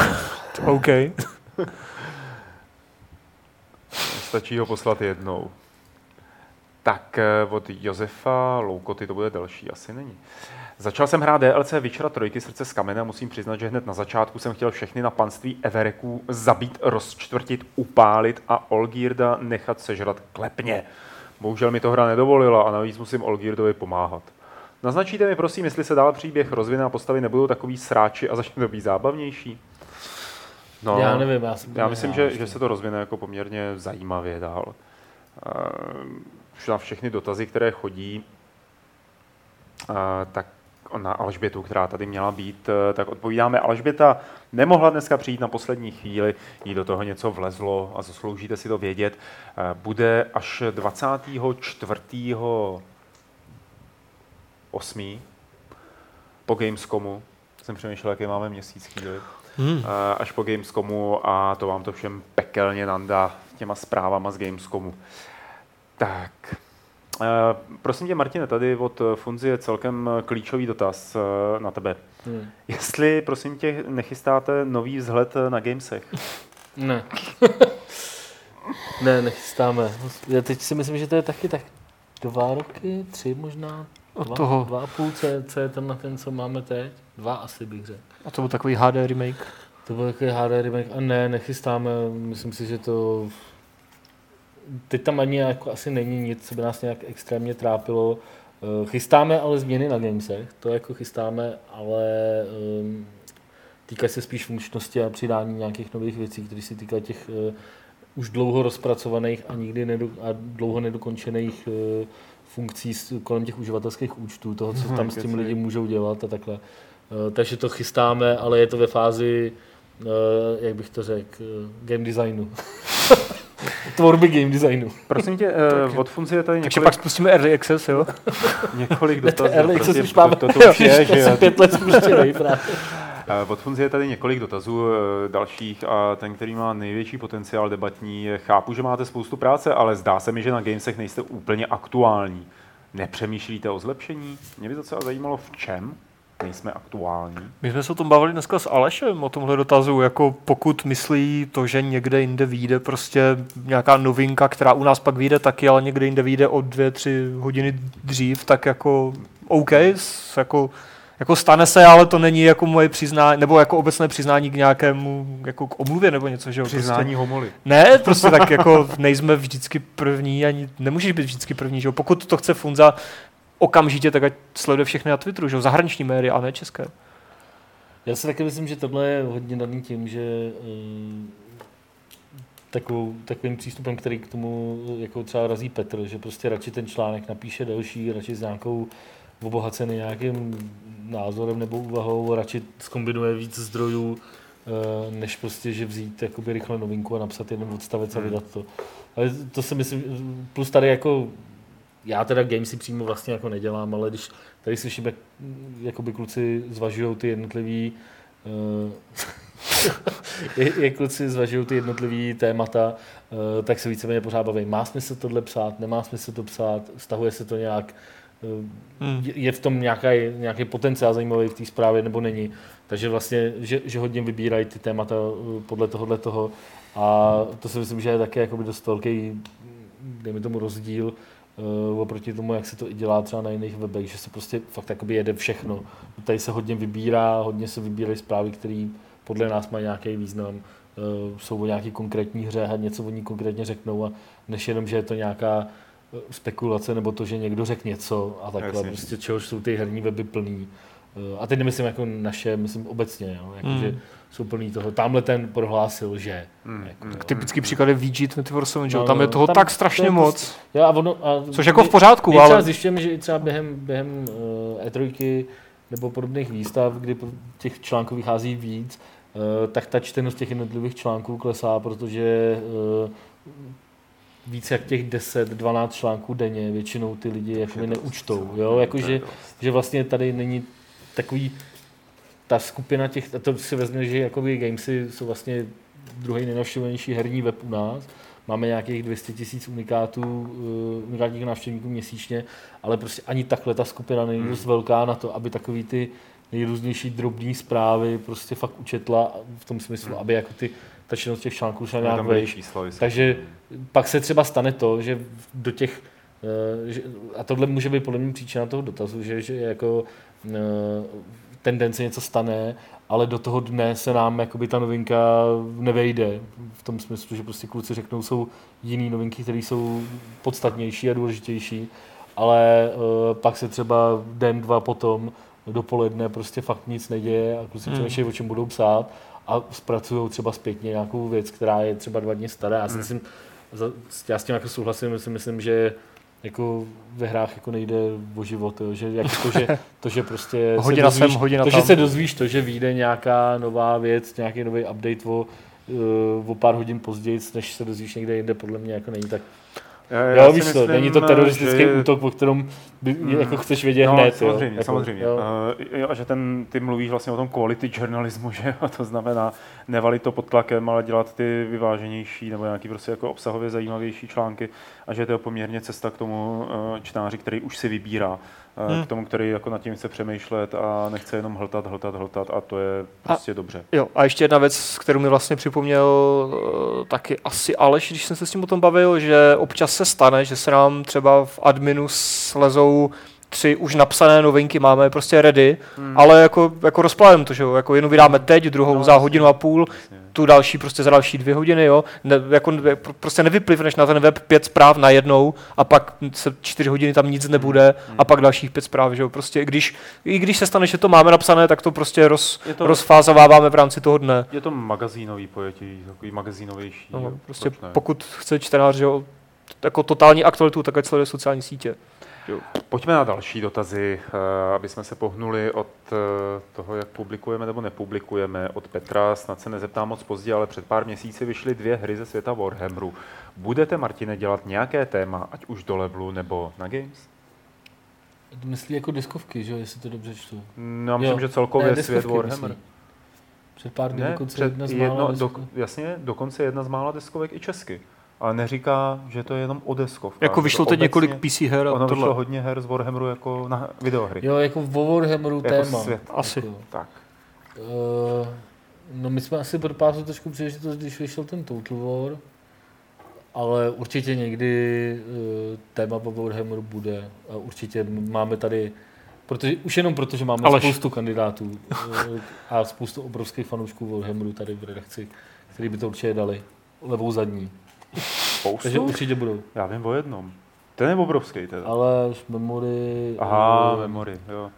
S3: OK.
S2: Stačí ho poslat jednou. Tak eh, od Josefa Loukoty to bude další, asi není. Začal jsem hrát DLC Witchera trojky srdce z kamene a musím přiznat, že hned na začátku jsem chtěl všechny na panství Evereků zabít, rozčtvrtit, upálit a Olgirda nechat sežrat klepně. Bohužel mi to hra nedovolila a navíc musím Olgirdovi pomáhat. Naznačíte mi prosím, jestli se dál příběh rozvine a postavy nebudou takový sráči a začne to být zábavnější?
S1: No, já nevím, já,
S2: já myslím, že, že se to rozvine jako poměrně zajímavě dál. Uh, na všechny dotazy, které chodí, tak na Alžbětu, která tady měla být, e, tak odpovídáme. Alžběta nemohla dneska přijít na poslední chvíli, jí do toho něco vlezlo a zasloužíte si to vědět. E, bude až 24. 8. po Gamescomu. Jsem přemýšlel, jaký máme měsíc chvíli. Hmm. Až po Gamescomu a to vám to všem pekelně nanda těma zprávama z Gamescomu. Tak. Uh, prosím tě, Martine, tady od Funzi je celkem klíčový dotaz uh, na tebe. Hmm. Jestli, prosím tě, nechystáte nový vzhled na Gamesech?
S1: Ne. ne, nechystáme. Já teď si myslím, že to je taky tak dva roky, tři možná.
S3: Od
S1: dva,
S3: toho.
S1: Dva a půl, co je, co je ten na ten, co máme teď? Dva asi bych řekl.
S3: A to byl takový HD remake.
S1: To byl takový HD remake. A ne, nechystáme. Myslím si, že to... Teď tam ani jako asi není nic, co by nás nějak extrémně trápilo. Eh, Chystáme ale změny na gamesech. To jako chystáme, ale um, týká se spíš funkčnosti a přidání nějakých nových věcí, které se týkají těch uh, už dlouho rozpracovaných a nikdy nedo, a dlouho nedokončených uh, funkcí kolem těch uživatelských účtů, toho, co
S2: Mhm,
S1: tam s tím lidi můžou dělat a takhle. Uh, takže to chystáme, ale je to ve fázi, uh, jak bych to řekl, game designu. Tvorby game designu.
S2: Prosím tě, uh, od Funzy je tady
S3: Takže
S2: několik,
S3: pak spustíme Early Access, jo?
S2: několik
S1: Ne,
S2: dotazů.
S1: je early access už máme.
S2: to, to, to už je, že jo.
S1: pět let spuštěný právě.
S2: Eh, Od Funzy je tady několik dotazů eh, dalších a ten, který má největší potenciál debatní, je, chápu, že máte spoustu práce, ale zdá se mi, že na Gamesech nejste úplně aktuální. Nepřemýšlíte o zlepšení? Mě by docela zajímalo, v čem nejsme aktuální.
S3: My jsme se o tom bavili dneska s Alešem, o tomhle dotazu, jako pokud myslí to, že někde jinde vyjde prostě nějaká novinka, která u nás pak vyjde taky, ale někde jinde vyjde o dvě, tři hodiny dřív, tak jako OK, jako, jako stane se, ale to není jako moje přiznání, nebo jako obecné přiznání k nějakému, jako k omluvě nebo něco, že jo?
S2: Přiznání homoly.
S3: Ne, prostě tak jako nejsme vždycky první, ani nemůžeš být vždycky první, že jo? Pokud to chce Funza okamžitě, tak ať sleduje všechny na Twitteru, že? Zahraniční média a ne české.
S1: Já si taky myslím, že tohle je hodně daný tím, že um, takovou, takovým přístupem, který k tomu jako třeba razí Petr, že prostě radši ten článek napíše delší, radši s nějakou obohacený nějakým názorem nebo úvahou, radši skombinuje víc zdrojů, eh, než prostě, že vzít jakoby rychle novinku a napsat jeden odstavec a
S2: Hmm.
S1: vydat to. Ale to si myslím, plus tady jako já teda gamesy přímo vlastně jako nedělám, ale když tady slyším, jak jakoby kluci zvažují ty jednotlivý uh, jak kluci zvažují ty jednotlivý témata, uh, tak se víceméně pořád baví. Má smysl tohle psát, nemá smysl to psát, stahuje se to nějak, uh,
S3: Hmm.
S1: je- v tom nějaký, nějaký potenciál zajímavý v té zprávě nebo není. Takže vlastně, že, že hodně vybírají ty témata podle tohohle toho a to si myslím, že je také jakoby dost velký, dejme tomu rozdíl oproti tomu, jak se to i dělá třeba na jiných webech, že se prostě fakt jakoby jede všechno. Tady se hodně vybírá, hodně se vybírají zprávy, které podle nás mají nějaký význam, uh, jsou o nějaký konkrétní hře a něco o ní konkrétně řeknou a než jenom, že je to nějaká eh, spekulace nebo to, že někdo řekne něco a takhle,
S2: Jasně.
S1: prostě čehož jsou ty herní weby plný. Eh, A teď nemyslím jako naše, myslím obecně, jo? Jako,
S3: Hmm.
S1: že jsou plný toho. Tamhle ten prohlásil, že.
S2: Mm,
S1: Jako,
S2: mm.
S3: Typický příklad je VG247, že?
S1: No,
S3: Tam je
S1: no,
S3: toho
S1: tam-
S3: tak
S1: to
S3: strašně
S1: je
S3: moc.
S1: Jo, a ono, a
S3: Což jako v
S1: my-
S3: pořádku,
S1: my třeba
S3: ale...
S1: zjišťujeme, že i třeba během, během uh, E3 nebo podobných výstav, kdy těch článků vychází víc, uh, tak ta čtenost těch jednotlivých článků klesá, protože uh, víc jak těch 10-12 článků denně většinou ty lidi jakoby neučtou. Jo? Jako, že, že vlastně tady není takový ta skupina těch, a to si vezme, že jakoby gamesy jsou vlastně druhý nejnavštěvanější herní web u nás. Máme nějakých 200 tisíc unikátů, uh, unikátních návštěvníků měsíčně, ale prostě ani takhle ta skupina není
S2: Hmm.
S1: dost velká na to, aby takový ty nejrůznější drobné zprávy prostě fakt učetla v tom smyslu,
S2: Hmm.
S1: aby jako ty, ta činnost těch článků šla nějak vejš. Takže pak se třeba stane to, že do těch, eh, že, a tohle může být podle mě příčina toho dotazu, že, že jako eh, tendence něco stane, ale do toho dne se nám jakoby ta novinka nevejde. V tom smyslu, že prostě kluci řeknou, jsou jiný novinky, které jsou podstatnější a důležitější, ale eh, pak se třeba den, dva potom dopoledne prostě fakt nic neděje a kluci
S3: Hmm.
S1: přemýšlejí, o čem budou psát a zpracují třeba zpětně nějakou věc, která je třeba dva dny stará. Já si
S2: Hmm.
S1: myslím, já s tím jako souhlasím, si myslím, že jako ve hrách jako nejde o život, jo, že jako to, že, to, že prostě
S3: Hodina
S1: se
S3: sem,
S1: dozvíš,
S3: hodina
S1: to, že
S3: tam.
S1: se dozvíš to, že vyjde nějaká nová věc, nějaký nový update o, uh, o pár hodin později, než se dozvíš někde jinde, podle mě jako není tak.
S2: Já
S1: jo,
S2: si
S1: víš to,
S2: myslím,
S1: není to teroristický
S2: že-
S1: útok, po kterém
S2: Mm.
S1: jako chceš vědět
S2: no,
S1: hned.
S2: samozřejmě,
S1: jo, jako,
S2: samozřejmě.
S1: Jo.
S2: Uh, jo, a že ten, ty mluvíš vlastně o tom quality journalismu, že jo? to znamená nevalit to pod tlakem, ale dělat ty vyváženější nebo nějaký prostě jako obsahově zajímavější články a že to je poměrně cesta k tomu uh, čtenáři, který už si vybírá hmm. k tomu, který jako nad tím chce přemýšlet a nechce jenom hltat, hltat, hltat a to je prostě a, dobře.
S3: Jo, a ještě jedna věc, kterou mi vlastně připomněl taky asi Aleš, když jsem se s ním o tom bavil, že občas se stane, že se nám třeba v adminu slezou tři už napsané novinky máme prostě ready, hmm. ale jako, jako rozplavím to, že jo, jako jednu vydáme teď, druhou no, za hodinu a půl, jasně. tu další prostě za další dvě hodiny, jo, ne, jako prostě nevyplivneš na ten web pět zpráv na jednou a pak se čtyři hodiny tam nic nebude hmm. a pak dalších pět zpráv, že jo, prostě když, i když se stane, že to máme napsané, tak to prostě roz, to, rozfázováváme v rámci toho dne.
S2: Je to magazínový pojetí, takový magazínovější. No,
S3: prostě pokud chce čtenář, že jo, jako totální aktualitu, tak ať sleduje sociální sítě.
S2: Jo. Pojďme na další dotazy, eh, aby jsme se pohnuli od eh, toho, jak publikujeme nebo nepublikujeme. Od Petra snad se nezeptám moc pozdě, ale před pár měsíci vyšly dvě hry ze světa Warhammeru. Budete, Martine, dělat nějaké téma, ať už do levelu nebo na Games?
S1: Myslí jako diskovky, že jestli to dobře čtu.
S2: No, myslím, jo. že celkově ne, svět Warhammer. Myslí.
S1: Před pár dny dokonce před jedna z mála jedno,
S2: do, Jasně, dokonce jedna z mála deskovek i česky ale neříká, že to je jenom o deskovkách.
S3: Jako vyšlo teď několik PC her
S2: a ono tohle. vyšlo hodně her z Warhammeru jako na videohry.
S1: Jo, jako vo Warhammeru jako téma.
S2: Svět.
S3: Asi.
S2: Jako, tak.
S1: Uh, no my jsme asi propásli trošku příležitost, když vyšel ten Total War, ale určitě někdy uh, téma po Warhammeru bude a určitě máme tady Protože, už jenom proto, že máme Aleš. spoustu kandidátů uh, a spoustu obrovských fanoušků Warhammeru tady v redakci, který by to určitě dali levou zadní.
S2: Spoustu?
S1: Takže určitě budou.
S2: Já vím o jednom. Ten je obrovský teda.
S1: Ale už memory...
S2: Aha, uh, memory, jo.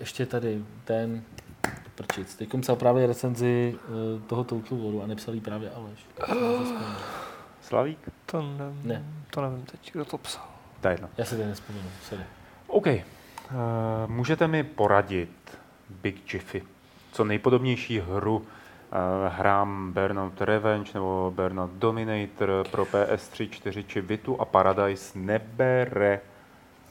S1: Ještě tady ten... Prčic. Teď psal právě recenzi uh, toho Total Waru a nepsal jí právě Aleš.
S2: Slavík?
S3: To nevím. Ne. To nevím teď, kdo to psal.
S2: To jedno.
S1: Já si to nespomenu, sorry.
S2: OK. Uh, můžete mi poradit, Big Jiffy, co nejpodobnější hru hrám Burnout Revenge nebo Burnout Dominator pro PS3, 4 či Vitu a Paradise nebere.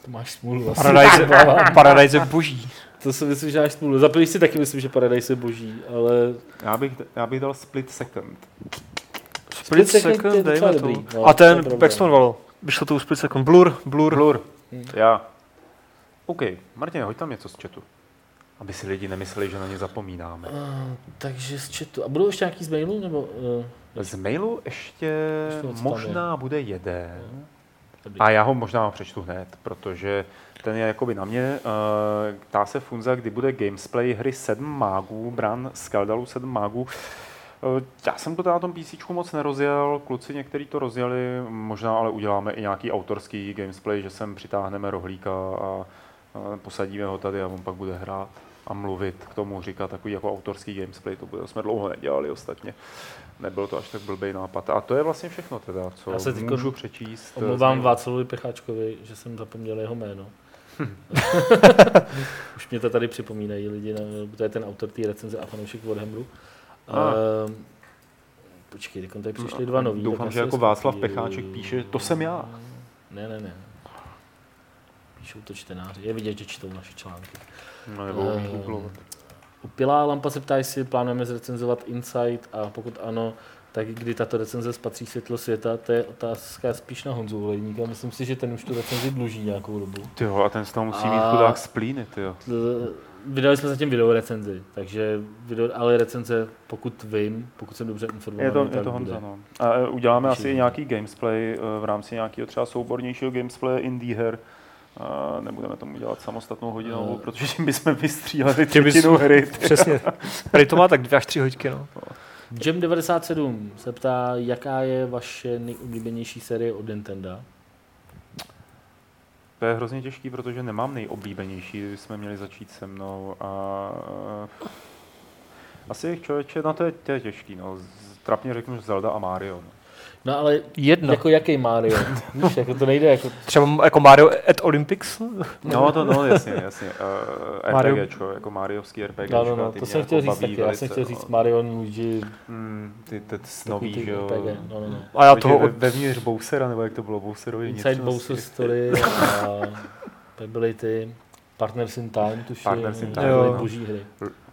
S1: To máš smůlu.
S3: Paradise, Paradise je boží.
S1: To si myslím, že máš smůlu. Za si taky myslím, že Paradise je boží, ale...
S2: Já bych, já bych dal Split Second.
S3: Split, Split Second, second dejme to. No, a ten, jak se jmenovalo? Vyšlo to u Split Second. Blur, Blur.
S2: Blur, hmm. já. OK, Martin, hoď tam něco z chatu. Aby si lidi nemysleli, že na ně zapomínáme. Uh,
S1: takže z chatu. A budou ještě nějaký z mailu? Nebo,
S2: uh, z mailu ještě možná je. bude jeden. Uh, a já ho možná přečtu hned, protože ten je jakoby na mě. Uh, ptá se Funza, kdy bude gamesplay hry 7 mágů, Bran Skaldalu 7 mágů. Já jsem to na tom PC moc nerozjel, kluci někteří to rozjeli, možná ale uděláme i nějaký autorský gamesplay, že sem přitáhneme rohlíka a posadíme ho tady a on pak bude hrát a mluvit k tomu, říkat takový jako autorský gamesplay, to, bude, to jsme dlouho nedělali ostatně. Nebyl to až tak blbý nápad. A to je vlastně všechno teda, co Já se můžu přečíst.
S1: Eh, omlouvám Václavovi Pecháčkovi, že jsem zapomněl jeho jméno. Už mě to tady připomínají lidi, to je ten autor té recenze a fanoušek Warhammeru. A. Uh, počkej, teď tady přišli dva nový.
S2: Doufám, že jako Václav Pecháček píše, to jsem já.
S1: Ne, ne, ne píšou to čtenáři. Je vidět, že čtou naše články.
S2: No, nebo uh,
S1: Upilá lampa se ptá, jestli plánujeme zrecenzovat Insight a pokud ano, tak kdy tato recenze spatří světlo světa, to je otázka spíš na Honzu Olejníka. Myslím si, že ten už tu recenzi dluží nějakou dobu.
S2: Jo, a ten z toho musí a... mít chudák splíny, jo.
S1: Vydali jsme zatím video recenzi, takže video, ale recenze, pokud vím, pokud jsem dobře informovaný,
S2: je to, je to Honza, no. A e, uděláme asi i nějaký gamesplay e, v rámci nějakého třeba soubornějšího gameplay indie her, a nebudeme tomu dělat samostatnou hodinovou, no. protože tím bychom vystříleli třetinu hry.
S3: Přesně. Tady to má tak dvě až tři hodiny. No.
S1: Jam 97 se ptá, jaká je vaše nejoblíbenější série od Nintendo?
S2: To je hrozně těžký, protože nemám nejoblíbenější, kdyby jsme měli začít se mnou. A... Asi člověče, no to je, to je těžký. No. Trapně řeknu, že Zelda a Mario. No.
S1: No ale Jedno. jako jaký Mario? Víš, jako to nejde jako...
S3: Třeba jako Mario at Olympics?
S2: No, to no, jasně, jasně. Uh, Mario. RPGčko, jako Mariovský RPG.
S1: No, no, no, to jsem chtěl jako říct taky, já jsem chtěl říct Mario Luigi.
S2: Mm, ty, ty snový, že jo.
S1: No, no, no.
S2: A já toho... Ve, vevnitř Bowsera, nebo jak to bylo, Bowserovi
S1: Inside Bowser Story a pak byly ty Partners in Time, tuším.
S2: Partners in Time, jo.
S1: boží hry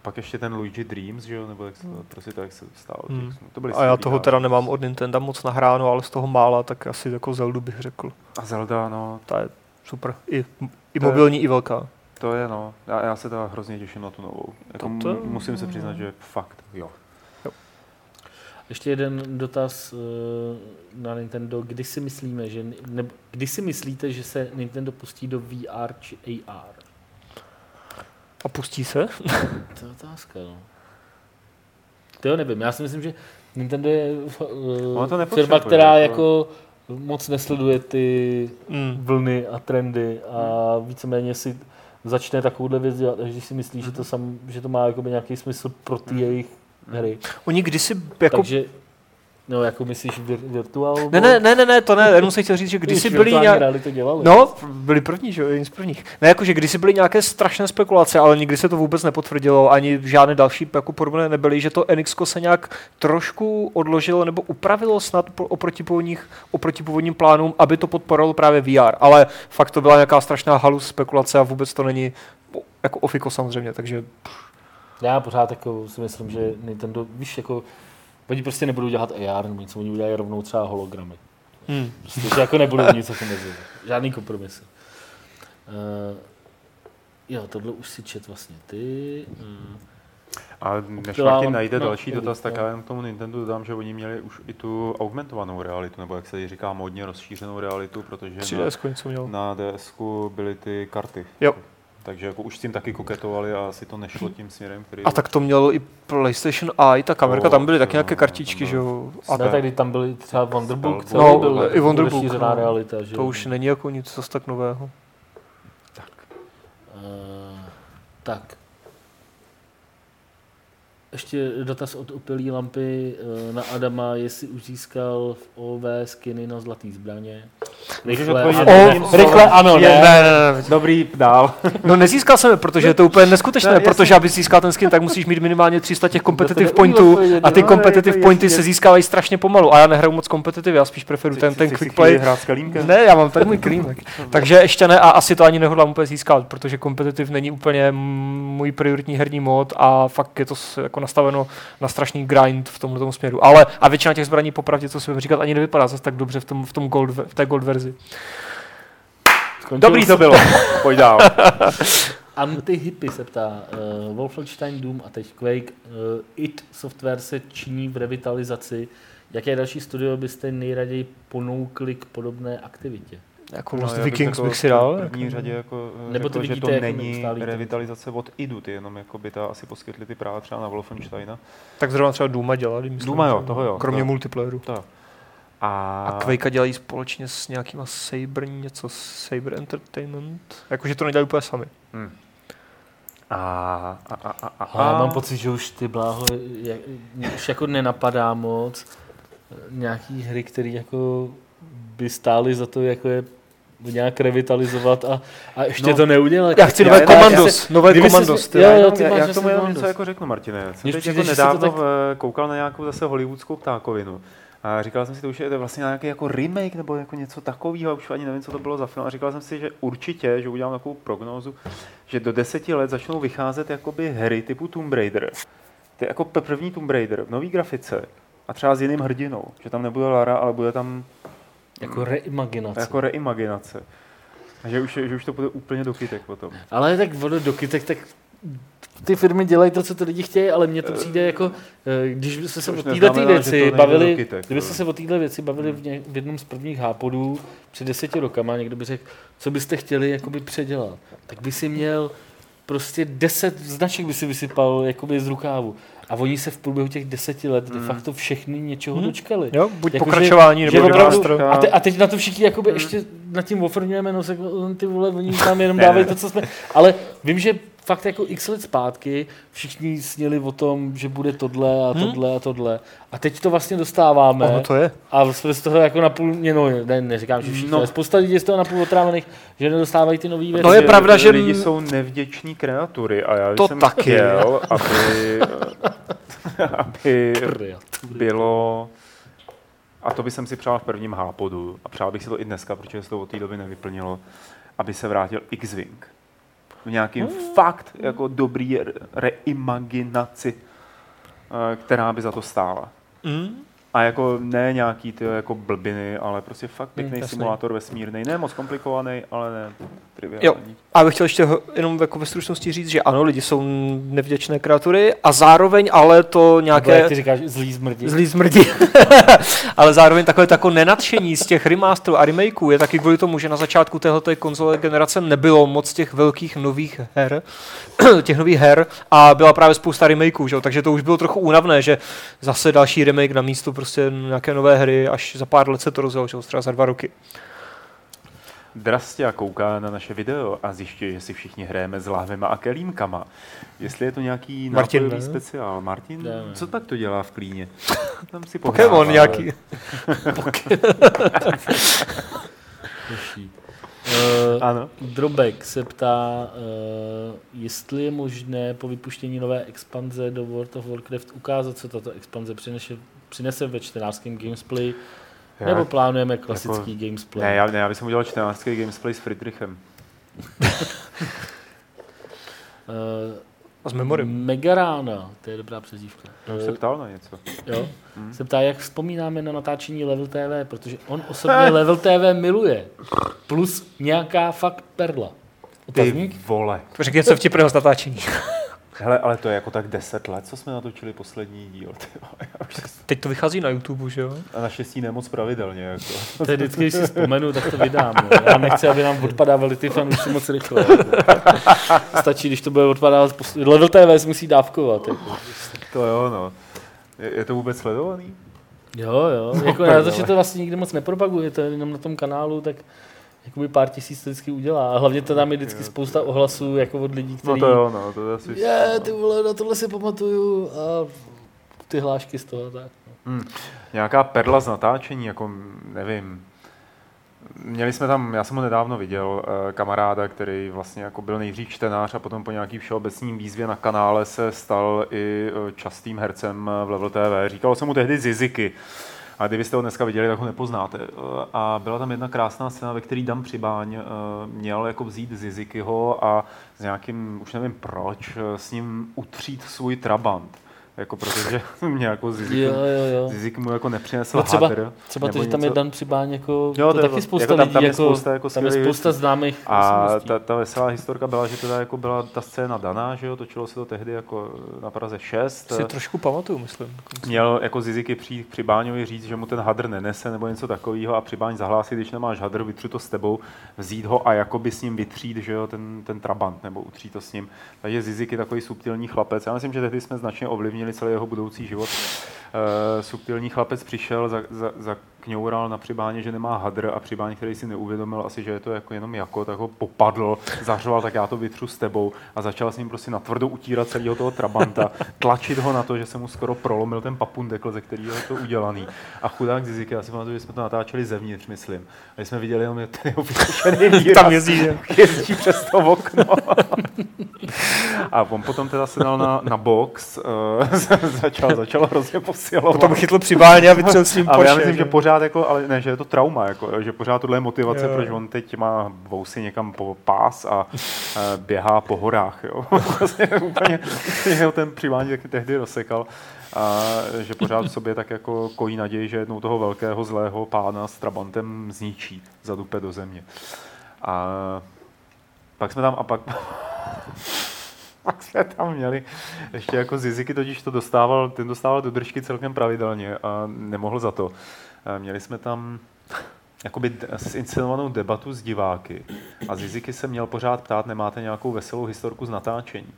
S2: pak ještě ten Luigi Dreams, že jo, nebo jak se, hmm. prostě to, jak se stál. Hmm.
S3: To byly a já toho teda nemám od Nintendo moc nahráno, ale z toho mála, tak asi jako Zeldu bych řekl.
S2: A Zelda, no.
S3: Ta je super. I, i mobilní, i velká.
S2: To je no, já, já se teda hrozně těším na tu novou. Jako to, to... Musím se přiznat, že fakt, jo. jo.
S1: Ještě jeden dotaz uh, na Nintendo. Kdy si myslíme, že, ne, kdy si myslíte, že se Nintendo pustí do VR či AR?
S3: A pustí se?
S1: to je otázka, no. To jo, nevím. Já si myslím, že Nintendo je uh, to firma, která jako moc nesleduje ty mm. vlny a trendy a víceméně si začne takovouhle věc dělat, až když si myslí, mm. že to, mhm. sam, že to má nějaký smysl pro ty mm. jejich hry.
S3: Oni kdysi jako...
S1: Takže No, jako myslíš vir, virtual?
S3: Ne, ne, ne, ne, ne, to ne, jenom jsem chtěl říct, že kdysi byly
S1: nějaké... to dělali.
S3: No, byli první, že jo, jeden z prvních. Ne, jako, že kdysi byly nějaké strašné spekulace, ale nikdy se to vůbec nepotvrdilo, ani žádné další jako podobné nebyly, že to NX se nějak trošku odložilo nebo upravilo snad oproti, původních, oproti původním plánům, aby to podporovalo právě VR, ale fakt to byla nějaká strašná halus spekulace a vůbec to není jako ofiko samozřejmě, takže...
S1: Já pořád jako si myslím, že Nintendo, víš, jako Oni prostě nebudou dělat AR nebo něco, oni udělají rovnou třeba hologramy. Hmm. Prostě, že jako nebudou nic jako mezi. Žádný kompromis. Uh, jo, tohle už si čet vlastně ty. Uh,
S2: a než Martin najde no, další dotaz, tak já jen k tomu Nintendo dodám, že oni měli už i tu augmentovanou realitu, nebo jak se říká, modně rozšířenou realitu, protože
S3: na,
S2: na ds byly ty karty.
S3: Jo.
S2: Takže jako už s tím taky koketovali a asi to nešlo tím směrem, který...
S3: A tak to mělo i PlayStation i ta kamerka, tam byly taky nějaké kartičky, že jo?
S1: A ne, tak tam byly třeba Wonderbook,
S3: celý no, byl i Wonderbook, no. realita, že? To už není jako nic zase tak nového.
S1: Tak. Uh, tak ještě dotaz od opilí lampy eh, na Adama, jestli už získal v OV skiny na zlatý zbraně.
S3: Rychle, ano, o, rychle ano, ne. ne, ne,
S2: ne. Dobrý, dál.
S3: No nezískal jsem protože je to úplně neskutečné, ne, protože aby získal ten skin, tak musíš mít minimálně 300 těch competitive pointů a ty competitive pointy se získávají strašně pomalu a já nehraju moc competitive, já spíš preferuji ten, ten quick play. Ne, já mám tady můj klímek. Takže ještě ne a asi to ani nehodlám úplně získat, protože competitive není úplně můj prioritní herní mod a fakt je to jako nastaveno na strašný grind v tomhle směru. Ale a většina těch zbraní, popravdě, co jsem říkat, ani nevypadá zase tak dobře v, tom, v, tom gold, v té gold verzi.
S2: Skončilo Dobrý to bylo, pojď dál.
S1: Anti-hippie se ptá, uh, Wolfenstein, Doom a teď Quake, uh, IT Software se činí v revitalizaci. Jaké další studio byste nejraději ponoukli k podobné aktivitě?
S3: Jako no, Vikings bych si dal.
S2: V první řadě jako Nebo řekl, že to jako není revitalizace od IDU, ty jenom jako by ta asi poskytli ty práva třeba na Wolfensteina.
S3: Tak zrovna třeba Duma dělali, myslím.
S2: Duma jo, toho jo.
S3: Kromě to. multiplayeru.
S2: To.
S3: A... a Quake dělají společně s nějakýma Saber, něco Saber Entertainment. Jakože to nedělají úplně sami. Hmm.
S2: A, a, a, a, a,
S1: a. Já mám pocit, že už ty bláho, jak, už jako nenapadá moc nějaký hry, které jako by stály za to, jako je nějak revitalizovat a, a ještě no, to neudělat.
S3: Já chci nové komandos, nové komandos.
S2: Já, já, já, já k tomu jenom něco jako řeknu, Martine. Jsem teď jako nedávno tak... koukal na nějakou zase hollywoodskou ptákovinu. A říkal jsem si, to už je vlastně nějaký jako remake nebo jako něco takového, už ani nevím, co to bylo za film. A říkal jsem si, že určitě, že udělám takovou prognózu, že do deseti let začnou vycházet jakoby hry typu Tomb Raider. Ty jako první Tomb Raider v nový grafice a třeba s jiným hrdinou. Že tam nebude Lara, ale bude tam
S1: jako reimaginace.
S2: Jako reimaginace. A že už, že už to bude úplně do kytek potom.
S1: Ale tak ono do kytek, tak ty firmy dělají to, co ty lidi chtějí, ale mně to přijde jako, eh, když byste se o této věci bavili, kytek, kdybyste se o této věci bavili v, ně, v jednom z prvních hápodů před deseti rokama, někdo by řekl, co byste chtěli jakoby předělat, tak by si měl prostě deset značek by si vysypal jakoby z rukávu. A oni se v průběhu těch deseti let de hmm. facto všechny něčeho hmm. dočkali.
S3: Jo, buď jako, pokračování, že, nebo že opravdu,
S1: a, te, a, teď na to všichni jakoby hmm. ještě nad tím ofrňujeme, no se, ty vole, oni tam jenom dávají to, co jsme... Ale vím, že fakt jako x let zpátky všichni sněli o tom, že bude tohle a hmm? tohle hmm? a tohle. A teď to vlastně dostáváme.
S3: Ono to je.
S1: A jsme z toho jako napůl, no, ne, neříkám, že všichni, no. ale spousta lidí z toho napůl otrávených, že nedostávají ty nové věci.
S3: No je pravda, že...
S2: Lidi jsou nevděční kreatury a já
S3: to
S2: jsem
S3: taky.
S2: chtěl, aby, aby bylo a to bych si přál v prvním hápodu a přál bych si to i dneska, protože se to od té doby nevyplnilo, aby se vrátil X-Wing v nějakým mm. fakt jako dobrý reimaginaci, eh, která by za to stála. Mm. A jako ne nějaký ty jako blbiny, ale prostě fakt pěkný hmm, simulátor vesmírný. Ne moc komplikovaný, ale ne triviální. Jo.
S3: A bych chtěl ještě jenom jako ve stručnosti říct, že ano, lidi jsou nevděčné kreatury a zároveň ale to nějaké... Nebo
S1: jak ty říkáš, zlý zmrdí.
S3: Zlý zmrdí. ale zároveň takové tako nenadšení z těch remasterů a remakeů je taky kvůli tomu, že na začátku téhleté konzole generace nebylo moc těch velkých nových her, těch nových her a byla právě spousta remakeů, že? takže to už bylo trochu únavné, že zase další remake na místo prostě nějaké nové hry, až za pár let se to rozjelo, že? třeba za dva roky.
S2: Drastia kouká na naše video a zjišťuje, že si všichni hrajeme s láhvema a kelímkama. Jestli je to nějaký Martin, nápojový speciál. Martin, ne, co tak to dělá v klíně?
S3: Tam si Pokémon nějaký.
S1: Uh, ano. Drobek se ptá, uh, jestli je možné po vypuštění nové expanze do World of Warcraft ukázat, co tato expanze přinese, přinese ve čtenářském gamesplay, já, nebo plánujeme klasický jako, gamesplay?
S2: Ne, já, ne, já bych udělal čtenářský gamesplay s Friedrichem.
S1: uh,
S3: a s Memory.
S1: Megarána, to je dobrá přezdívka.
S2: No, se ptal na něco.
S1: Jo, hmm. se ptá, jak vzpomínáme na natáčení Level TV, protože on osobně Level TV miluje. Plus nějaká fakt perla.
S2: Otazník? Ty vole.
S3: Řekni něco vtipného z natáčení.
S2: Hele, ale to je jako tak 10 let, co jsme natočili poslední díl.
S3: Teď to vychází na YouTube, že jo?
S2: A naštěstí nemoc pravidelně. Jako.
S1: To je vždycky, když si vzpomenu, tak to vydám. Jo. Já nechci, aby nám odpadávali ty fanoušci moc rychle. Stačí, když to bude odpadávat. Level TV si musí dávkovat. Jako.
S2: To jo, no. Je, je to vůbec sledovaný?
S1: Jo, jo. Jako já to, že to vlastně nikdy moc nepropaguje, to je jenom na tom kanálu, tak jakoby pár tisíc to vždycky udělá. A hlavně to tam je vždycky spousta ohlasů jako od lidí, kteří...
S2: No to jo, no, to je asi...
S1: Je, ty vole, na tohle si pamatuju a ty hlášky z toho, tak. No.
S2: Hmm. Nějaká perla z natáčení, jako nevím, Měli jsme tam, já jsem ho nedávno viděl, eh, kamaráda, který vlastně jako byl nejdřív čtenář a potom po nějaký všeobecním výzvě na kanále se stal i eh, častým hercem v Level TV. Říkalo se mu tehdy Ziziky. A kdybyste ho dneska viděli, tak ho nepoznáte. Eh, a byla tam jedna krásná scéna, ve které Dan Přibáň eh, měl jako vzít Zizikyho a s nějakým, už nevím proč, eh, s ním utřít svůj Trabant. Jako protože mě jako Zizik, jo, jo, jo. Zizik mu jako nepřinesl no
S1: třeba,
S2: hadr,
S1: třeba to, že tam je Dan Přibáň, jako, jo, to, to taky spousta jako, tam, lidí, tam, je jako, spousta, jako tam je spousta známých
S2: A ta, ta, veselá historka byla, že teda jako byla ta scéna daná, že jo, točilo se to tehdy jako na Praze 6.
S3: Si trošku pamatuju, myslím.
S2: Měl jako Ziziky přijít k Přibáňovi říct, že mu ten hadr nenese nebo něco takového a Přibáň zahlásit, když nemáš hadr, vytřu to s tebou, vzít ho a jakoby s ním vytřít, že jo, ten, ten Trabant nebo utřít to s ním. Takže Zizik je takový subtilní chlapec. Já myslím, že tehdy jsme značně ovlivnili ovlivnili celý jeho budoucí život. Uh, subtilní chlapec přišel, za, za, za kňoural na přibáně, že nemá hadr a přibáně, který si neuvědomil asi, že je to jako jenom jako, tak ho popadl, zařval, tak já to vytřu s tebou a začal s ním prostě natvrdo utírat celého toho trabanta, tlačit ho na to, že se mu skoro prolomil ten papundekl, ze kterého je to udělaný. A chudák Zizek, já si pamatuju, že jsme to natáčeli zevnitř, myslím. A jsme viděli jenom ten jeho výraz.
S3: Tam jezdí, že?
S2: jezdí přes to okno. a on potom teda se dal na, na box, uh, začal, začal hrozně posilovat.
S3: Potom chytl přibáně a vytřel s ním
S2: Ale já myslím, že pořád pořád jako, ale ne, že je to trauma, jako, že pořád tohle je motivace, jo. proč on teď má vousy někam po pás a e, běhá po horách, jo. vlastně úplně jeho ten přivání taky tehdy rozsekal. A že pořád v sobě tak jako kojí naději, že jednou toho velkého zlého pána s Trabantem zničí, zadupe do země. A pak jsme tam, a pak pak jsme tam měli ještě jako Ziziky, totiž to dostával, ten dostával do držky celkem pravidelně a nemohl za to. Měli jsme tam jakoby zinscenovanou debatu s diváky a Ziziky se měl pořád ptát, nemáte nějakou veselou historku z natáčení.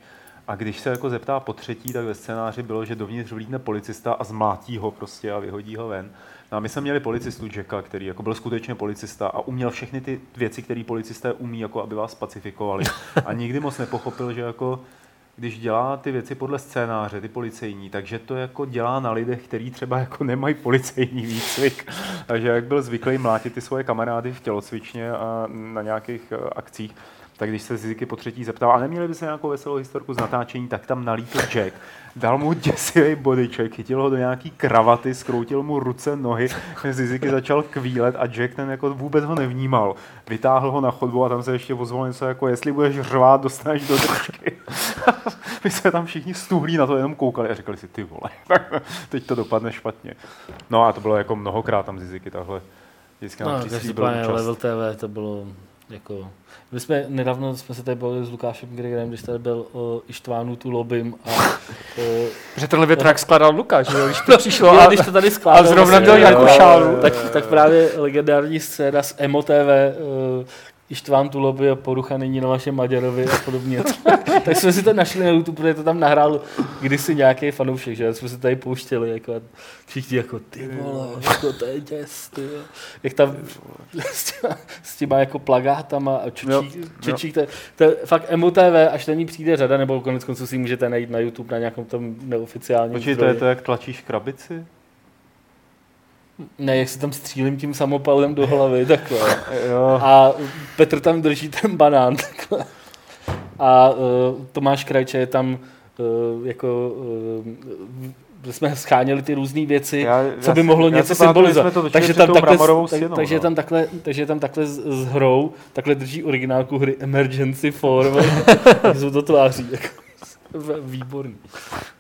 S2: A když se jako zeptá po třetí, tak ve scénáři bylo, že dovnitř vlídne policista a zmlátí ho prostě a vyhodí ho ven. No a my jsme měli policistu Jacka, který jako byl skutečně policista a uměl všechny ty věci, které policisté umí, jako aby vás pacifikovali. A nikdy moc nepochopil, že jako když dělá ty věci podle scénáře, ty policejní, takže to jako dělá na lidech, kteří třeba jako nemají policejní výcvik. Takže jak byl zvyklý mlátit ty svoje kamarády v tělocvičně a na nějakých eh, akcích, tak když se Ziziky po třetí zeptal, a neměli by se nějakou veselou historku z natáčení, tak tam nalítl Jack, dal mu děsivý bodyček, chytil ho do nějaký kravaty, skroutil mu ruce, nohy, Ziziky začal kvílet a Jack ten jako vůbec ho nevnímal. Vytáhl ho na chodbu a tam se ještě ozval něco jako, jestli budeš řvát, dostaneš do držky. aby se tam všichni stuhlí na to jenom koukali a říkali si, ty vole, teď to dopadne špatně. No a to bylo jako mnohokrát tam Ziziky takhle
S1: vždycky no, každopádně Level TV to bylo jako... My jsme nedávno jsme se tady bavili s Lukášem Gregerem, když tady byl o Ištvánu tu lobím a...
S3: O, Že tenhle větrak skládal Lukáš, že když to přišlo
S1: a, když to tady skládal,
S3: a zrovna měl jako šálu.
S1: Tak, tak právě legendární scéna z Emo TV, Ištván Tuloby a porucha nyní na vašem Maďarovi a podobně. tak jsme si to našli na YouTube, protože to tam nahrál kdysi nějaký fanoušek, že? Jsme se tady pouštěli jako a všichni jako ty vole, jako to je děs, ty Jak tam s těma, s těma jako plagátama a čečík, čečík to, to, je fakt MOTV, až na ní přijde řada, nebo konec konců si můžete najít na YouTube na nějakém tom neoficiálním
S2: Počkej, to je to, jak tlačíš krabici?
S1: Ne, jak si tam střílím tím samopalem do hlavy, takhle. jo. A Petr tam drží ten banán, takhle. A uh, Tomáš Krajče je tam uh, jako uh, jsme scháněli ty různé věci, já, co by mohlo já něco symbolizovat. Takže tam, takhle, tak, stěnou, takže, no. tam takhle, takže tam takhle s, s hrou takhle drží originálku hry Emergency Forward. jsou to tváří. Jako, výborný.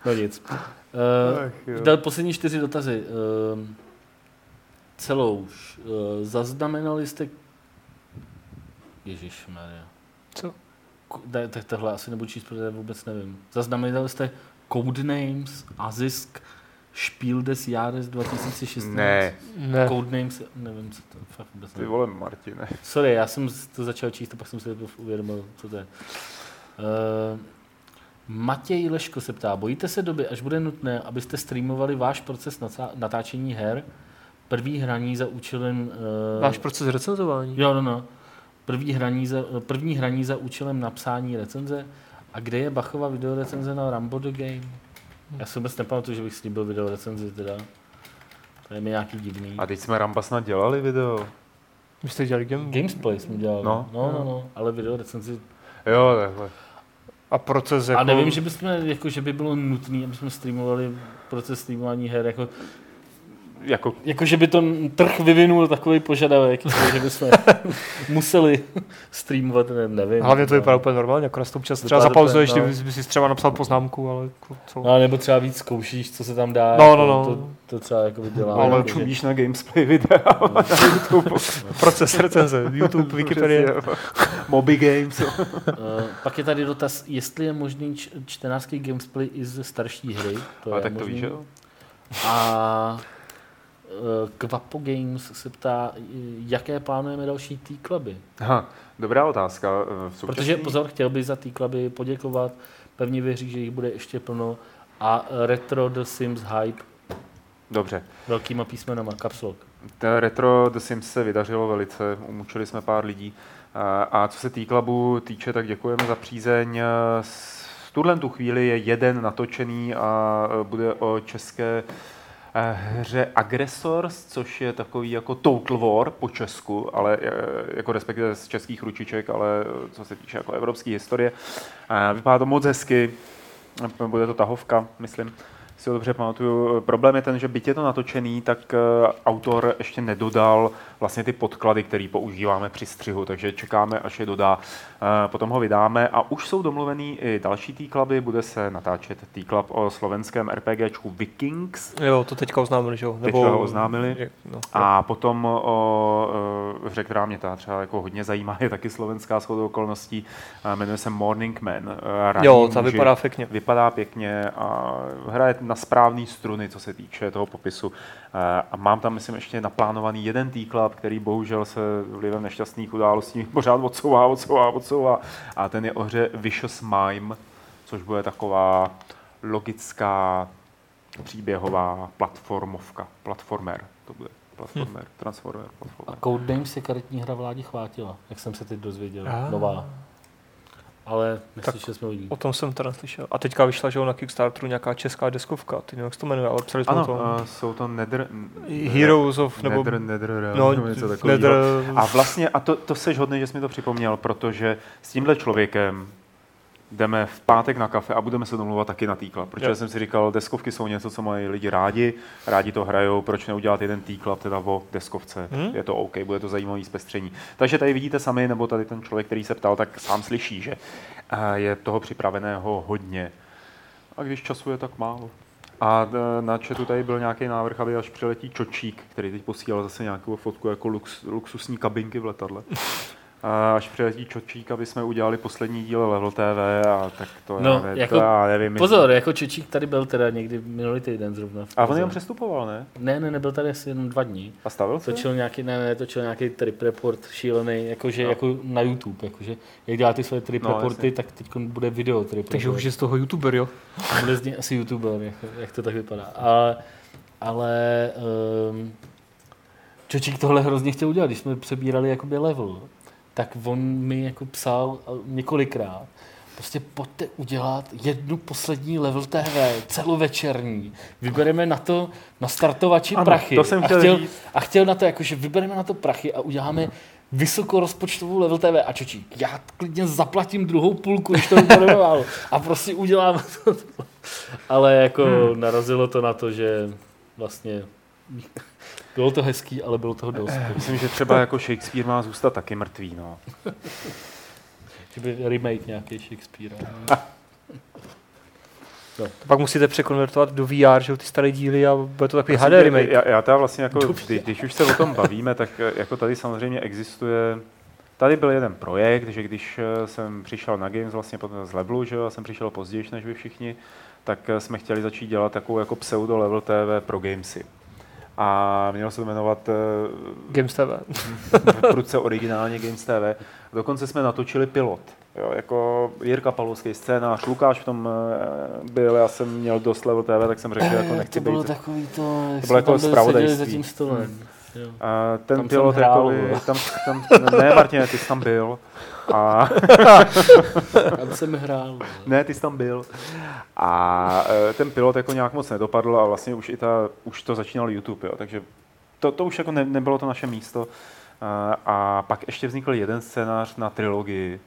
S1: No nic. Uh, Ach, poslední čtyři dotazy. Uh, celou uh, zaznamenali jste... Ježíš Maria.
S3: Co?
S1: Ne, tak tohle asi nebudu číst, protože vůbec nevím. Zaznamenali jste Codenames, Azisk, Spiel des Jahres 2016?
S2: Ne.
S3: ne.
S1: Codenames, nevím, co to fakt vůbec
S2: Ty vole, Martine.
S1: Sorry, já jsem to začal číst a pak jsem si uvědomil, co to je. Uh, Matěj Leško se ptá, bojíte se doby, až bude nutné, abyste streamovali váš proces natáčení her, první hraní za účelem...
S3: Uh, Váš proces recenzování?
S1: Jo, no, no. První hraní, za, první hraní za účelem napsání recenze. A kde je Bachova videorecenze na Rambo The Game? Já si vůbec nepamatuju, že bych slíbil videorecenzi teda. To je mi nějaký divný.
S2: A teď jsme Ramba snad dělali video.
S3: My jste dělali game?
S1: Gamesplay jsme dělali. No, no, no, no. ale videorecenzi...
S2: Jo, takhle.
S3: A proces jako...
S1: A nevím, že, bychom, jako, že by bylo nutné, aby jsme streamovali proces streamování her. Jako, jako... jako, že by to trh vyvinul takový požadavek, že bychom museli streamovat, ne, nevím.
S3: Hlavně to vypadá úplně normálně, jako to občas třeba zapauzuješ, no. kdyby si třeba napsal poznámku, ale jako
S1: co? No, nebo třeba víc zkoušíš, co se tam dá.
S3: No, no, no.
S1: To, to třeba jako dělá.
S2: No, ale čumíš na Gamesplay videa no. na YouTube.
S3: Proces recenze, YouTube, Wikipedia.
S2: Moby Games. uh,
S1: pak je tady dotaz, jestli je možný čtenářský Gamesplay i ze starší hry.
S2: To A je tak možný. to víš, jo?
S1: A Kvapo Games se ptá, jaké plánujeme další tý kluby.
S2: Aha, dobrá otázka.
S1: Současný... Protože pozor, chtěl bych za kluby poděkovat, pevně věří, že jich bude ještě plno a Retro The Sims Hype.
S2: Dobře.
S1: Velkýma písmenama, kapslok.
S2: Retro The Sims se vydařilo velice, umučili jsme pár lidí. A co se tý klubu týče, tak děkujeme za přízeň. V tuhle tu chvíli je jeden natočený a bude o české Eh, hře Aggressors, což je takový jako Total War po Česku, ale eh, jako respektive z českých ručiček, ale eh, co se týče jako evropské historie. Vypadá to moc hezky, bude to tahovka, myslím si ho dobře pamatuju. Problém je ten, že byť je to natočený, tak eh, autor ještě nedodal vlastně ty podklady, které používáme při střihu, takže čekáme, až je dodá. Eh, potom ho vydáme a už jsou domluvený i další T-kluby, bude se natáčet T-klub o slovenském RPGčku Vikings.
S3: Jo, to teďka oznámili, že jo?
S2: Nebo... Teďka ho oznámili. Je, no, a potom o eh, hře, která mě ta třeba jako hodně zajímá, je taky slovenská shodou okolností, jmenuje se Morning Man.
S3: jo, ta vypadá pěkně.
S2: Vypadá pěkně a hraje na správné struny, co se týče toho popisu. Eh, a mám tam, myslím, ještě naplánovaný jeden týklap, který bohužel se vlivem nešťastných událostí pořád odsouvá, odsouvá, odsouvá. A ten je o hře Vicious Mime, což bude taková logická příběhová platformovka, platformer to bude. Platformer, hm. transformer, platformer.
S1: A Codenames je karetní hra vládě chvátila, jak jsem se teď dozvěděl. Ah. Nová ale neslyšeli jsme o
S3: O tom jsem teda slyšel. A teďka vyšla, že na Kickstarteru nějaká česká deskovka, ty nevím, jak se to jmenuje, ale psali jsme
S2: ano,
S3: o tom.
S2: Uh, jsou to Nether...
S3: Heroes of...
S2: Nebo... Nether, Nether, no, něco Nether... A vlastně, a to, to seš hodný, že jsi mi to připomněl, protože s tímhle člověkem jdeme v pátek na kafe a budeme se domluvat taky na týkla. Protože jo. jsem si říkal, deskovky jsou něco, co mají lidi rádi, rádi to hrajou, proč neudělat jeden týklap teda o deskovce. Hmm? Je to OK, bude to zajímavý zpestření. Takže tady vidíte sami, nebo tady ten člověk, který se ptal, tak sám slyší, že eh, je toho připraveného hodně. A když času je tak málo. A e, na chatu tady byl nějaký návrh, aby až přiletí Čočík, který teď posílal zase nějakou fotku jako lux, luxusní kabinky v letadle. A až přiletí Čočík, aby jsme udělali poslední díl Level TV a tak to,
S1: no,
S2: já, ne,
S1: jako,
S2: to já nevím.
S1: Pozor, jako Čočík tady byl teda někdy minulý týden zrovna.
S2: A on jenom přestupoval, ne?
S1: Ne, ne, nebyl tady asi jenom dva dní.
S2: A stavil se?
S1: Točil nějaký, ne, ne, točil nějaký trip report šílený, jakože no. jako na YouTube, jakože jak dělá ty své trip no, reporty, jasně. tak teď bude video trip
S3: Takže už je z toho YouTuber, jo?
S1: Bude z něj asi YouTuber, jak, jak to tak vypadá. A, ale um, Čočík tohle hrozně chtěl udělat, když jsme přebírali jakoby level tak on mi jako psal několikrát, prostě pojďte udělat jednu poslední level TV, celovečerní. Vybereme na to na startovači ano, prachy.
S2: To jsem chtěl
S1: a, chtěl,
S2: říct.
S1: a chtěl na to, jakože vybereme na to prachy a uděláme vysokorozpočtovou level TV. A čočík, já klidně zaplatím druhou půlku, když to bude A prostě udělám to. Ale jako hmm. narazilo to na to, že vlastně bylo to hezký, ale bylo toho dost.
S2: Myslím, že třeba jako Shakespeare má zůstat taky mrtvý, no.
S1: Že by remake nějaký Shakespeare.
S3: No. To pak musíte překonvertovat do VR, že ty staré díly a bude to takový HD remake.
S2: Já, já teda vlastně jako, když, když už se o tom bavíme, tak eh, jako tady samozřejmě existuje Tady byl jeden projekt, že když eh, jsem přišel na Games vlastně potom z Levelu, že já jsem přišel později než vy všichni, tak eh, jsme chtěli začít dělat takovou jako pseudo level TV pro gamesy a mělo se to jmenovat
S3: uh, Games TV.
S2: prudce originálně Games TV. Dokonce jsme natočili pilot. Jo, jako Jirka Palovský scénář, Lukáš v tom uh, byl, já jsem měl dost level TV, tak jsem řekl, že jako
S1: eh, nechci
S2: to bylo
S1: být. Takový to,
S2: to bylo jako zpravodajství.
S1: za tím stolem. Hmm.
S2: A ten tam pilot, hrál, jakoby, tam, tam, ne Martin, ty jsi tam byl. A...
S1: tam jsem hrál.
S2: Ne, ty jsi tam byl. A e, ten pilot jako nějak moc nedopadl a vlastně už, i ta, už to začínal YouTube, jo, takže to, to už jako ne, nebylo to naše místo. A, a pak ještě vznikl jeden scénář na trilogii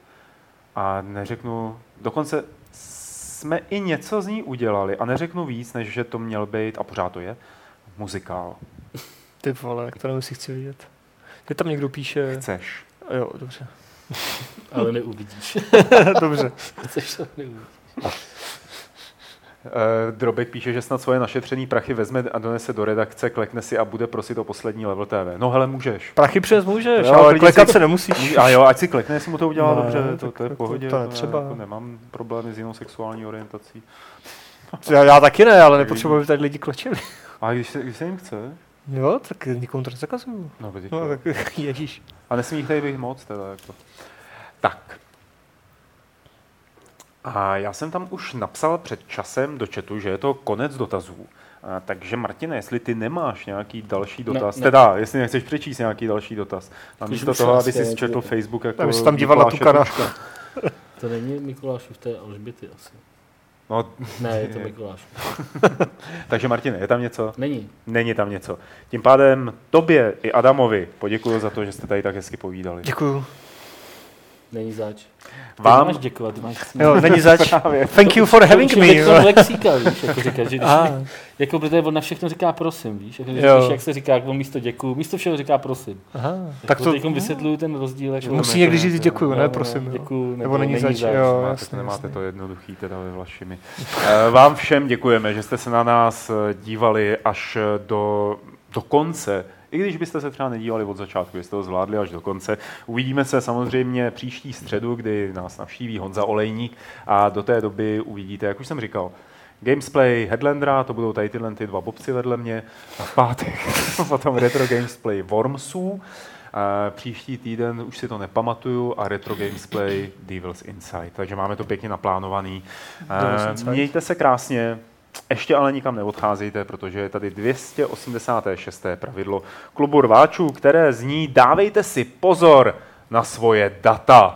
S2: a neřeknu, dokonce jsme i něco z ní udělali a neřeknu víc, než že to měl být, a pořád to je, muzikál.
S3: Ty vole, to si chci vidět. Ty tam někdo píše...
S2: Chceš.
S3: Jo, dobře.
S1: Ale neuvidíš.
S3: dobře.
S1: Chceš to neuvidíš.
S2: Uh, Drobek píše, že snad svoje našetřený prachy vezme a donese do redakce, klekne si a bude prosit o poslední level TV. No hele, můžeš.
S3: Prachy přes můžeš, jo, ale klekat si, se nemusíš.
S2: A jo, ať si klekne, jestli mu to udělá no, dobře, to, to je v pohodě.
S3: To, to třeba.
S2: Jako nemám problémy s jinou sexuální orientací.
S3: Já, já taky ne, ale nepotřebuji, aby tady lidi klečeli.
S2: A když se, když se jim chce?
S3: Jo, tak nikomu to nezakazuju.
S2: No,
S3: no tak ježíš.
S2: A nesmí jich tady být moc teda. Jako. Tak. A já jsem tam už napsal před časem do chatu, že je to konec dotazů. A, takže Martine, jestli ty nemáš nějaký další dotaz, ne, ne. teda jestli nechceš přečíst nějaký další dotaz, a místo toho, aby si četl Facebook jako
S3: Aby tam díval na tu.
S1: To není Mikulášův, to je Alžběty asi.
S2: No,
S1: ne, je to Mikuláš.
S2: Takže Martine, je tam něco?
S1: Není.
S2: Není tam něco. Tím pádem tobě i Adamovi poděkuji za to, že jste tady tak hezky povídali.
S3: Děkuju.
S1: Není zač.
S2: Vám?
S1: Ty máš děkovat, ty máš
S3: Jo, není zač. Thank you for having me.
S1: To lexíka, víš, jako říkáš, že když, ah. jako protože on na všechno říká prosím, víš, jako, víš jak se říká, on místo děkuju, místo všeho říká prosím.
S3: Aha,
S1: tak, tak to... Teď vysvětluju ten rozdíl. Jako,
S3: musí někdy říct děkuju, ne, prosím.
S1: Děkuju,
S3: nebo, nebo není zač, zač. Jo,
S2: máte, jasný, nemáte jasný. to jednoduchý teda ve Vlašimi. Eh, vám všem děkujeme, že jste se na nás eh, dívali až do, do konce i když byste se třeba nedívali od začátku, jste to zvládli až do konce. Uvidíme se samozřejmě příští středu, kdy nás navštíví Honza Olejník a do té doby uvidíte, jak už jsem říkal, Gamesplay Headlandera, to budou tady tyhle ty dva bobci vedle mě, a v pátek potom Retro Gamesplay Wormsů, a příští týden už si to nepamatuju a Retro Gamesplay Devil's Inside, takže máme to pěkně naplánovaný. Mějte se krásně, ještě ale nikam neodcházejte, protože je tady 286. pravidlo klubu rváčů, které zní dávejte si pozor na svoje data.